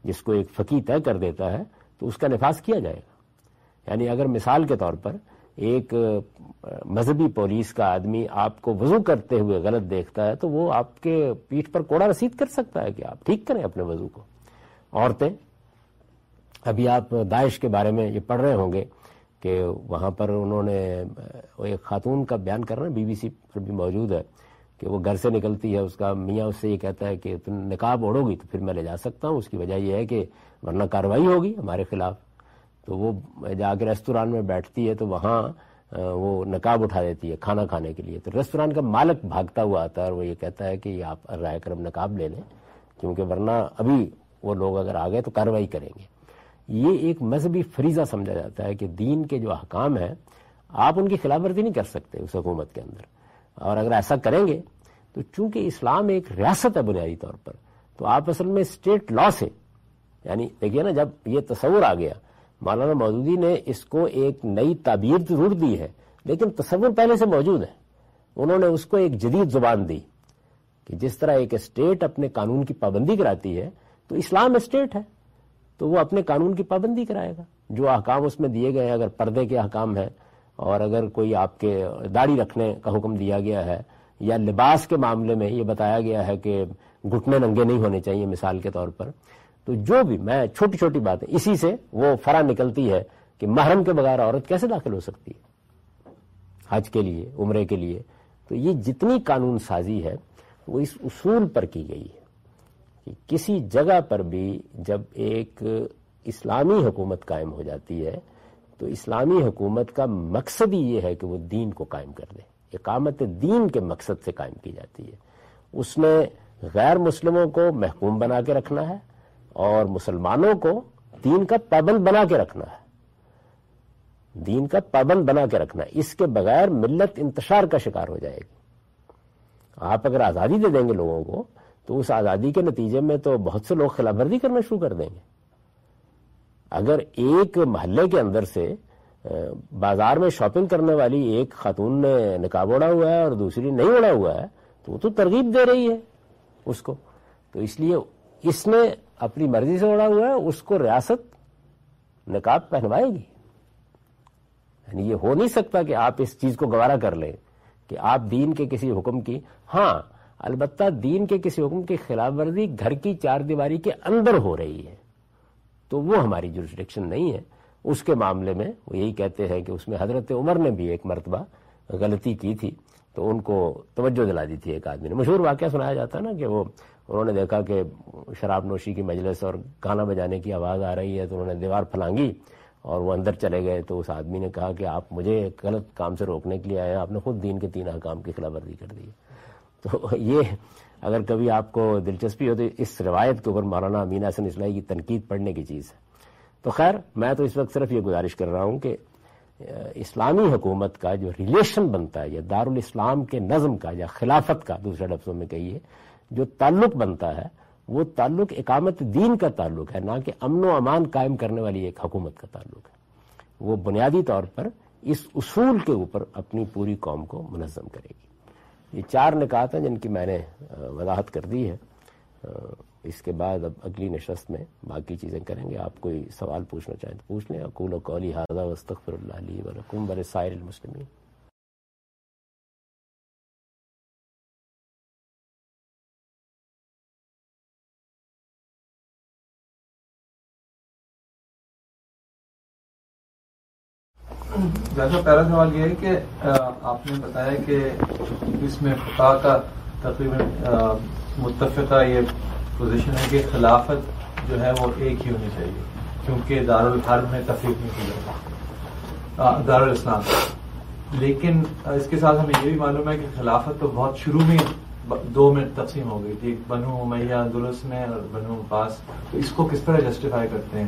A: جس کو ایک فقی طے کر دیتا ہے، تو اس کا نفاذ کیا جائے گا۔ یعنی اگر مثال کے طور پر ایک مذہبی پولیس کا آدمی آپ کو وضو کرتے ہوئے غلط دیکھتا ہے، تو وہ آپ کے پیٹھ پر کوڑا رسید کر سکتا ہے کہ آپ ٹھیک کریں اپنے وضو کو۔ عورتیں، ابھی آپ داعش کے بارے میں یہ پڑھ رہے ہوں گے کہ وہاں پر انہوں نے ایک خاتون کا بیان کر رہے ہیں، بی بی سی پر بھی موجود ہے، کہ وہ گھر سے نکلتی ہے، اس کا میاں اس سے یہ کہتا ہے کہ تم نکاب اوڑو گی تو پھر میں لے جا سکتا ہوں، اس کی وجہ یہ ہے کہ ورنہ کاروائی ہوگی ہمارے خلاف۔ تو وہ جا کے ریستوران میں بیٹھتی ہے تو وہاں وہ نکاب اٹھا دیتی ہے کھانا کھانے کے لیے۔ تو ریستوران کا مالک بھاگتا ہوا آتا ہے اور وہ یہ کہتا ہے کہ آپ رائے کرم نکاب لے لیں، کیونکہ ورنہ ابھی وہ لوگ اگر آ گئے تو کاروائی کریں گے۔ یہ ایک مذہبی فریضہ سمجھا جاتا ہے کہ دین کے جو احکام ہیں، آپ ان کی خلاف ورزی نہیں کر سکتے اس حکومت کے اندر۔ اور اگر ایسا کریں گے، تو چونکہ اسلام ایک ریاست ہے بنیادی طور پر، تو آپ اصل میں اسٹیٹ لا سے یعنی دیکھیے نا، جب یہ تصور آ گیا، مولانا مودودی نے اس کو ایک نئی تعبیر ضرور دی ہے، لیکن تصور پہلے سے موجود ہے۔ انہوں نے اس کو ایک جدید زبان دی کہ جس طرح ایک اسٹیٹ اپنے قانون کی پابندی کراتی ہے، تو اسلام اسٹیٹ ہے۔ تو وہ اپنے قانون کی پابندی کرائے گا۔ جو احکام اس میں دیے گئے ہیں، اگر پردے کے احکام ہیں، اور اگر کوئی آپ کے داڑھی رکھنے کا حکم دیا گیا ہے، یا لباس کے معاملے میں یہ بتایا گیا ہے کہ گھٹنے ننگے نہیں ہونے چاہیے مثال کے طور پر، تو جو بھی، میں چھوٹی چھوٹی باتیں، اسی سے وہ فرا نکلتی ہے کہ محرم کے بغیر عورت کیسے داخل ہو سکتی ہے؟ حج کے لیے، عمرے کے لیے۔ تو یہ جتنی قانون سازی ہے، وہ اس اصول پر کی گئی ہے۔ کہ کسی جگہ پر بھی جب ایک اسلامی حکومت قائم ہو جاتی ہے، تو اسلامی حکومت کا مقصد ہی یہ ہے کہ وہ دین کو قائم کر دے۔ اقامت دین کے مقصد سے قائم کی جاتی ہے۔ اس میں غیر مسلموں کو محکوم بنا کے رکھنا ہے اور مسلمانوں کو دین کا پابند بنا کے رکھنا ہے۔ دین کا پابند بنا کے رکھنا ہے۔ اس کے بغیر ملت انتشار کا شکار ہو جائے گی۔ آپ اگر آزادی دے دیں گے لوگوں کو تو اس آزادی کے نتیجے میں تو بہت سے لوگ خلاف ورزی کرنا شروع کر دیں گے۔ اگر ایک محلے کے اندر سے بازار میں شاپنگ کرنے والی ایک خاتون نے نکاب اڑا ہوا ہے اور دوسری نہیں اڑا ہوا ہے، تو وہ تو ترغیب دے رہی ہے اس کو۔ تو اس لیے اس نے اپنی مرضی سے اڑا ہوا ہے، اس کو ریاست نکاب پہنوائے گی۔ یعنی یہ ہو نہیں سکتا کہ آپ اس چیز کو گوارا کر لیں کہ آپ دین کے کسی حکم کی ہاں البتہ دین کے کسی حکم کی خلاف ورزی گھر کی چار دیواری کے اندر ہو رہی ہے، تو وہ ہماری جورسڈکشن نہیں ہے۔ اس کے معاملے میں وہ یہی کہتے ہیں کہ اس میں حضرت عمر نے بھی ایک مرتبہ غلطی کی تھی، تو ان کو توجہ دلا دی تھی ایک آدمی نے۔ مشہور واقعہ سنایا جاتا ہے نا کہ وہ، انہوں نے دیکھا کہ شراب نوشی کی مجلس اور گانا بجانے کی آواز آ رہی ہے، تو انہوں نے دیوار پھلانگی اور وہ اندر چلے گئے۔ تو اس آدمی نے کہا کہ آپ مجھے غلط کام سے روکنے کے لیے آئے ہیں، آپ نے خود دین کے تین حکام کی خلاف ورزی کر دی ہے۔ تو یہ اگر کبھی آپ کو دلچسپی ہو تو اس روایت کے اوپر مولانا امین حسن اسلائی کی تنقید پڑھنے کی چیز ہے۔ تو خیر، میں تو اس وقت صرف یہ گزارش کر رہا ہوں کہ اسلامی حکومت کا جو ریلیشن بنتا ہے یا دارالاسلام کے نظم کا یا خلافت کا، دوسرے لفظوں میں کہیے، جو تعلق بنتا ہے، وہ تعلق اقامت دین کا تعلق ہے، نہ کہ امن و امان قائم کرنے والی ایک حکومت کا تعلق ہے۔ وہ بنیادی طور پر اس اصول کے اوپر اپنی پوری قوم کو منظم کرے گی۔ یہ چار نکات ہیں جن کی میں نے وضاحت کر دی ہے اس کے بعد اب اگلی نشست میں باقی چیزیں کریں گے۔ آپ کوئی سوال پوچھنا چاہیں تو پوچھ لیں۔ اقول و قولی حاضہ وسطر اللہ علیہ ورکم بر سائر المسلمین
B: جیسا پہلا سوال یہ ہے کہ آپ نے بتایا کہ اس میں فقہ کا تقریباً متفقہ یہ پوزیشن ہے کہ خلافت جو ہے وہ ایک ہی ہونی چاہیے، کیونکہ دارالحرب میں تفریح نہیں کی جاتا دارالاسلام۔ لیکن اس کے ساتھ ہمیں یہ بھی معلوم ہے کہ خلافت تو بہت شروع میں دو میں تقسیم ہو گئی تھی، بنو میاں درست میں اور بنو پاس تو اس کو کس طرح جسٹیفائی کرتے ہیں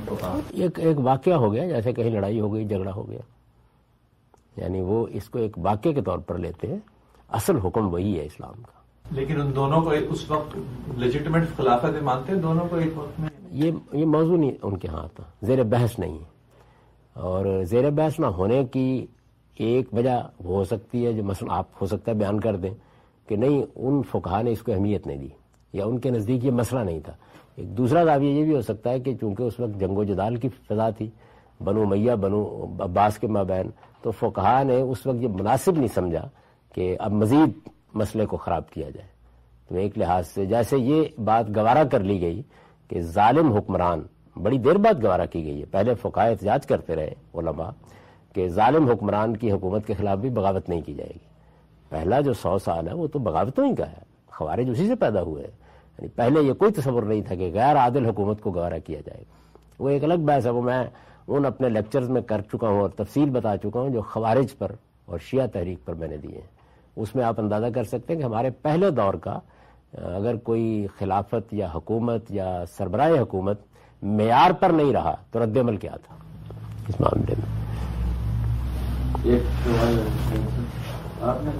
A: ایک ایک واقعہ ہو گیا، جیسے کہیں لڑائی ہو گئی، جھگڑا ہو گیا۔ یعنی وہ اس کو ایک واقعے کے طور پر لیتے ہیں اصل حکم وہی ہے اسلام کا۔
B: لیکن ان دونوں کو اس وقت لیجیٹمیٹ خلافت مانتے ہیں دونوں کو ایک وقت میں؟
A: یہ یہ موضوع نہیں ان کے ہاتھ زیر بحث نہیں ہے۔ اور زیر بحث نہ ہونے کی ایک وجہ ہو سکتی ہے جو مثلا آپ ہو سکتا ہے بیان کر دیں کہ نہیں ان فقہ نے اس کو اہمیت نہیں دی یا ان کے نزدیک یہ مسئلہ نہیں تھا۔ ایک دوسرا دعویہ یہ بھی ہو سکتا ہے کہ چونکہ اس وقت جنگ و جدال کی فضا تھی بنو میاں، بنو عباس کے مابین۔ تو فقہ نے اس وقت یہ مناسب نہیں سمجھا کہ اب مزید مسئلے کو خراب کیا جائے۔ تو ایک لحاظ سے جیسے یہ بات گوارا کر لی گئی کہ ظالم حکمران، بڑی دیر بعد گوارا کی گئی ہے۔ پہلے فقہ احتجاج کرتے رہے علماء کہ ظالم حکمران کی حکومت کے خلاف بھی بغاوت نہیں کی جائے گی۔ پہلا جو سو سال ہے وہ تو بغاوتوں ہی کا ہے۔ خوارج اسی سے پیدا ہوئے یعنی پہلے یہ کوئی تصور نہیں تھا کہ غیر عادل حکومت کو گوارا کیا جائے۔ وہ ایک الگ بحث ہے، وہ میں ان اپنے لیکچرز میں کر چکا ہوں اور تفصیل بتا چکا ہوں جو خوارج پر اور شیعہ تحریک پر میں نے دیے ہیں۔ اس میں آپ اندازہ کر سکتے ہیں کہ ہمارے پہلے دور کا اگر کوئی خلافت یا حکومت یا سربراہ حکومت معیار پر نہیں رہا تو رد عمل کیا تھا اس معاملے میں؟
C: آپ نے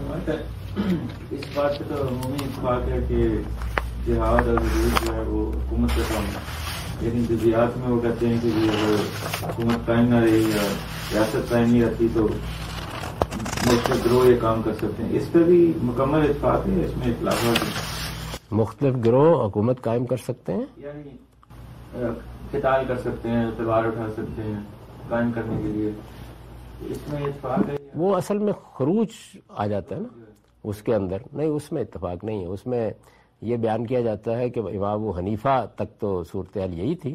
C: اس بات پہ تو عمومی اتفاق ہے کہ جہاد اور جو ہے وہ حکومت کا کام ہے۔ لیکن جزیات میں وہ کہتے ہیں کہ اگر حکومت قائم نہ رہی یا ریاست قائم نہیں رہتی تو مختلف گروہ یہ کام کر سکتے ہیں۔ اس پہ بھی مکمل اتفاق ہے اس میں اطلاعات
A: مختلف گروہ حکومت قائم کر سکتے ہیں؟
C: یعنی قتال کر سکتے ہیں تلوار اٹھا سکتے ہیں قائم کرنے کے لیے۔ اس میں اتفاق ہے۔
A: وہ اصل میں خروج آ جاتا ہے نا اس کے اندر۔ نہیں اس میں اتفاق نہیں ہے۔ اس میں یہ بیان کیا جاتا ہے کہ امام و حنیفہ تک تو صورتحال یہی تھی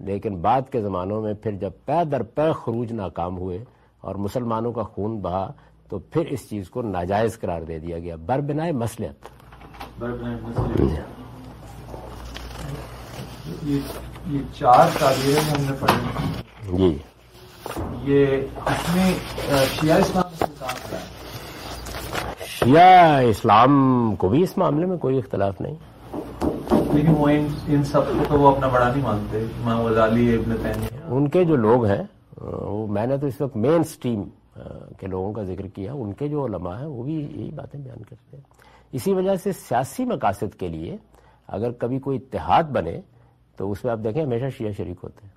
A: لیکن بعد کے زمانوں میں پھر جب پے در پے خروج ناکام ہوئے اور مسلمانوں کا خون بہا تو پھر اس چیز کو ناجائز قرار دے دیا گیا۔ بر بنائے مسلط
B: یہ چار تعبیریں ہم نے پڑھی
A: جی۔
B: یہ شیعہ اسلام سے
A: شیعہ اسلام کو بھی اس معاملے میں کوئی اختلاف نہیں۔
B: لیکن وہ ان سب کو تو وہ اپنا بڑا نہیں مانتے۔ امام غزالی ابن تیمیہ۔
A: ان کے جو لوگ ہیں وہ میں نے تو اس وقت مین سٹریم کے لوگوں کا ذکر کیا۔ ان کے جو علماء ہیں وہ بھی یہی باتیں بیان کرتے ہیں۔ اسی وجہ سے سیاسی مقاصد کے لیے اگر کبھی کوئی اتحاد بنے تو اس میں آپ دیکھیں ہمیشہ شیعہ شریک ہوتے ہیں۔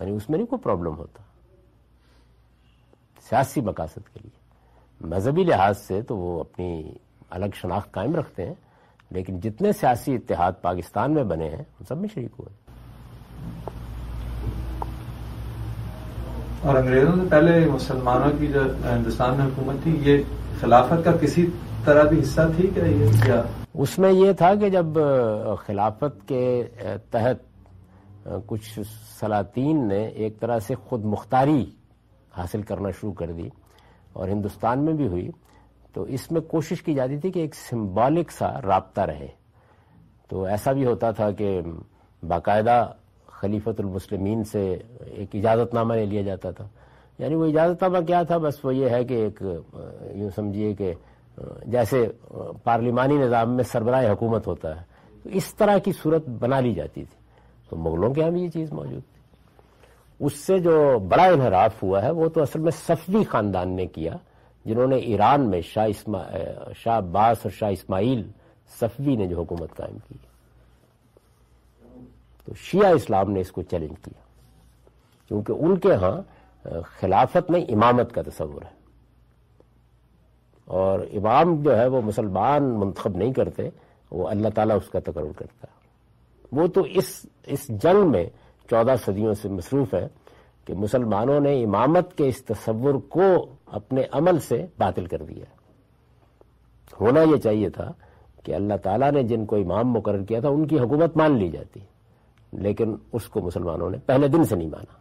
A: یعنی اس میں نہیں کوئی پرابلم ہوتا۔ سیاسی مقاصد کے لیے۔ مذہبی لحاظ سے تو وہ اپنی الگ شناخت قائم رکھتے ہیں لیکن جتنے سیاسی اتحاد پاکستان میں بنے ہیں ان سب میں شریک ہوئے۔
B: اور انگریزوں سے پہلے مسلمانوں کی جو ہندوستان میں حکومت تھی یہ خلافت کا کسی طرح بھی حصہ تھی کیا یہ کیا
A: اس میں یہ تھا کہ جب خلافت کے تحت کچھ سلاطین نے ایک طرح سے خود مختاری حاصل کرنا شروع کر دی اور ہندوستان میں بھی ہوئی تو اس میں کوشش کی جاتی تھی کہ ایک سمبولک سا رابطہ رہے۔ تو ایسا بھی ہوتا تھا کہ باقاعدہ خلیفت المسلمین سے ایک اجازت نامہ لے لیا جاتا تھا۔ یعنی وہ اجازت نامہ کیا تھا؟ بس وہ یہ ہے کہ ایک، یوں سمجھیے کہ، جیسے پارلیمانی نظام میں سربراہ حکومت ہوتا ہے، تو اس طرح کی صورت بنا لی جاتی تھی۔ تو مغلوں کے یہاں بھی یہ چیز موجود تھی۔ اس سے جو بڑا انحراف ہوا ہے، وہ تو اصل میں صفوی خاندان نے کیا، جنہوں نے ایران میں شاہ اسما، شاہ عباس اور شاہ اسماعیل صفوی نے جو حکومت قائم کی۔ تو شیعہ اسلام نے اس کو چیلنج کیا۔ کیونکہ ان کے ہاں خلافت میں امامت کا تصور ہے۔ اور امام جو ہے، وہ مسلمان منتخب نہیں کرتے، وہ اللہ تعالیٰ اس کا تقرر کرتا ہے۔ وہ تو اس اس جنگ میں چودہ صدیوں سے مصروف ہے کہ مسلمانوں نے امامت کے اس تصور کو اپنے عمل سے باطل کر دیا ہونا یہ چاہیے تھا کہ اللہ تعالیٰ نے جن کو امام مقرر کیا تھا، ان کی حکومت مان لی جاتی۔ لیکن اس کو مسلمانوں نے پہلے دن سے نہیں مانا۔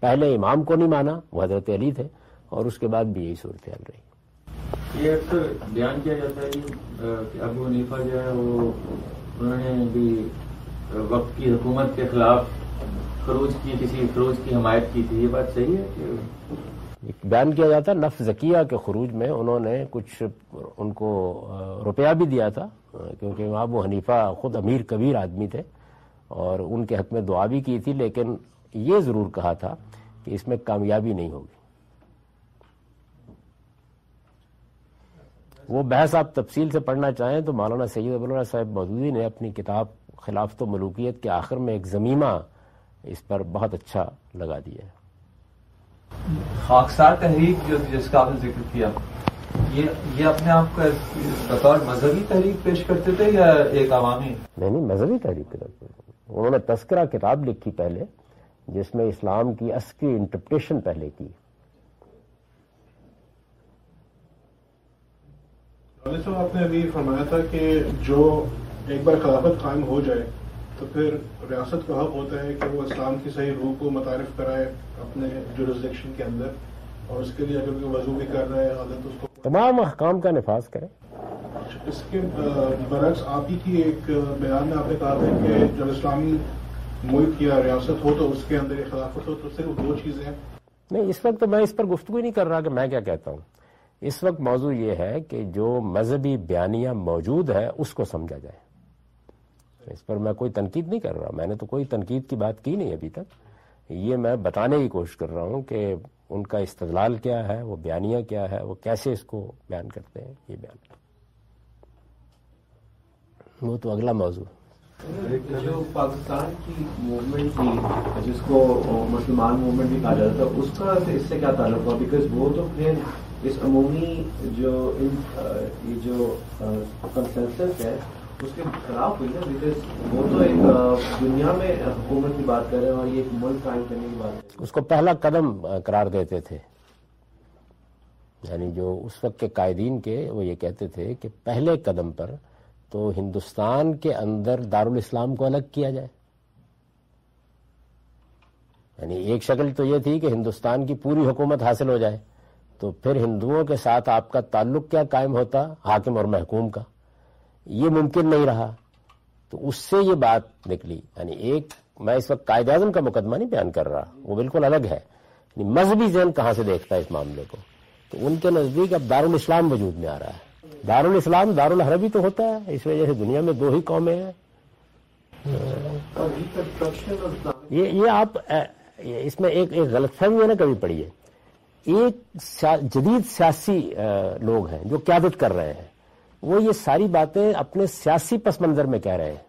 A: پہلے امام کو نہیں مانا، وہ حضرت علی تھے، اور اس کے بعد بھی یہی صورتحال رہی۔
C: یہ اکثر بیان کیا جاتا ہے کہ ابو حنیفہ جو ہے، وہ انہوں نے بھی وقت کی حکومت کے خلاف خروج کی، کسی خروج کی حمایت کی تھی، یہ بات صحیح ہے کہ
A: بیان کیا جاتا نف ذکیہ کے خروج میں انہوں نے کچھ ان کو روپیہ بھی دیا تھا کیونکہ وہاں وہ حنیفہ خود امیر کبیر آدمی تھے اور ان کے حق میں دعا بھی کی تھی، لیکن یہ ضرور کہا تھا کہ اس میں کامیابی نہیں ہوگی۔ وہ بحث آپ تفصیل سے پڑھنا چاہیں تو مولانا سید ابواللہ صاحب مودودی نے اپنی کتاب خلافت و ملوکیت کے آخر میں ایک زمینہ اس پر بہت اچھا لگا دیا ہے۔
B: خاکسار تحریک جو جس کا آپ نے ذکر کیا یہ اپنے آپ کو بطور مذہبی تحریک پیش کرتے تھے یا ایک عوامی؟
A: نہیں نہیں مذہبی تحریک انہوں نے تذکرہ کتاب لکھی پہلے جس میں اسلام کی اصلی انٹرپریشن پہلے کی۔
D: صاحب آپ نے ابھی فرمایا تھا کہ جو ایک بار خلافت قائم ہو جائے تو پھر ریاست کا حق ہوتا ہے کہ وہ اسلام کی صحیح روح کو متعارف کرائے اپنے جورسڈکشن کے اندر اور اس کے لیے اگر کوئی وضو بھی کر رہا ہے عادت اس کو
A: تمام احکام کا نفاذ کرے
D: اس کے برعکس آپ ہی کی ایک بیان میں آپ نے کہا تھا کہ جب اسلامی ملک یا ریاست ہو تو اس کے اندر خلافت ہو تو صرف دو چیزیں ہیں۔
A: نہیں اس وقت تو میں اس پر گفتگو نہیں کر رہا کہ میں کیا کہتا ہوں۔ اس وقت موضوع یہ ہے کہ جو مذہبی بیانیہ موجود ہے اس کو سمجھا جائے۔ اس پر میں کوئی تنقید نہیں کر رہا۔ میں نے تو کوئی تنقید کی بات کی نہیں ابھی تک۔ یہ میں بتانے کی کوشش کر رہا ہوں کہ ان کا استدلال کیا ہے، وہ بیانیہ کیا ہے وہ کیسے اس کو بیان کرتے ہیں، یہ بیان۔ وہ تو اگلا موضوع۔
E: جو پاکستان کی موومنٹ تھی، جس کو مسلمان موومنٹ بھی کہا جاتا تھا، اس کا اس سے کیا تعلق ہوا؟ بیکاز وہ تو پھر اس عمومی جو یہ جو کنسنسس ہے اس کے خلاف ہوئی نا بیکاز وہ تو ایک دنیا میں حکومت کی بات کر رہے ہیں اور یہ ایک ملک قائم کرنے کی بات
A: اس کو پہلا قدم قرار دیتے تھے۔ یعنی جو اس وقت کے قائدین کے، وہ یہ کہتے تھے کہ پہلے قدم پر تو ہندوستان کے اندر دارالاسلام کو الگ کیا جائے۔ یعنی ایک شکل تو یہ تھی کہ ہندوستان کی پوری حکومت حاصل ہو جائے۔ تو پھر ہندوؤں کے ساتھ آپ کا تعلق کیا قائم ہوتا؟ حاکم اور محکوم کا۔ یہ ممکن نہیں رہا۔ تو اس سے یہ بات نکلی۔ یعنی ایک، میں اس وقت قائد اعظم کا مقدمہ نہیں بیان کر رہا۔ وہ بالکل الگ ہے۔ یعنی مذہبی ذہن کہاں سے دیکھتا ہے اس معاملے کو؟ تو ان کے نزدیک اب دارالاسلام وجود میں آ رہا ہے۔ دارالاسلام دارالحربی تو ہوتا ہے۔ اس وجہ سے دنیا میں دو ہی قومیں ہیں۔ یہ یہ آپ اس میں ایک ایک غلط فہمی ہے نا، کبھی پڑھی ہے۔ ایک جدید سیاسی لوگ ہیں جو قیادت کر رہے ہیں۔ وہ یہ ساری باتیں اپنے سیاسی پس منظر میں کہہ رہے ہیں۔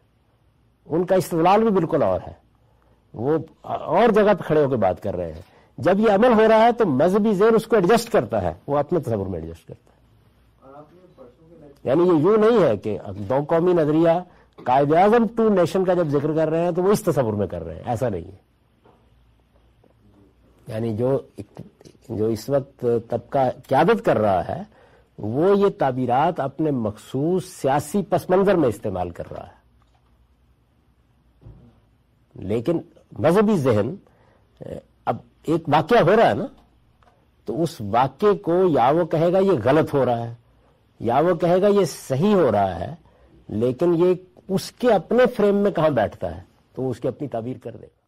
A: ان کا استدلال بھی بالکل اور ہے۔ وہ اور جگہ پہ کھڑے ہو کے بات کر رہے ہیں۔ جب یہ عمل ہو رہا ہے تو مذہبی زیر اس کو ایڈجسٹ کرتا ہے۔ وہ اپنے تصور میں ایڈجسٹ کرتا ہے۔ یعنی یہ یوں نہیں ہے کہ دو قومی نظریہ قائد اعظم ٹو نیشن کا جب ذکر کر رہے ہیں تو وہ اس تصور میں کر رہے ہیں۔ ایسا نہیں ہے۔ یعنی جو جو اس وقت طبقہ قیادت کر رہا ہے وہ یہ تعبیرات اپنے مخصوص سیاسی پس منظر میں استعمال کر رہا ہے۔ لیکن مذہبی ذہن، اب ایک واقعہ ہو رہا ہے نا، تو اس واقعے کو یا وہ کہے گا یہ غلط ہو رہا ہے، یا وہ کہے گا یہ صحیح ہو رہا ہے، لیکن یہ اس کے اپنے فریم میں کہاں بیٹھتا ہے، تو اس کی اپنی تعبیر کر دے۔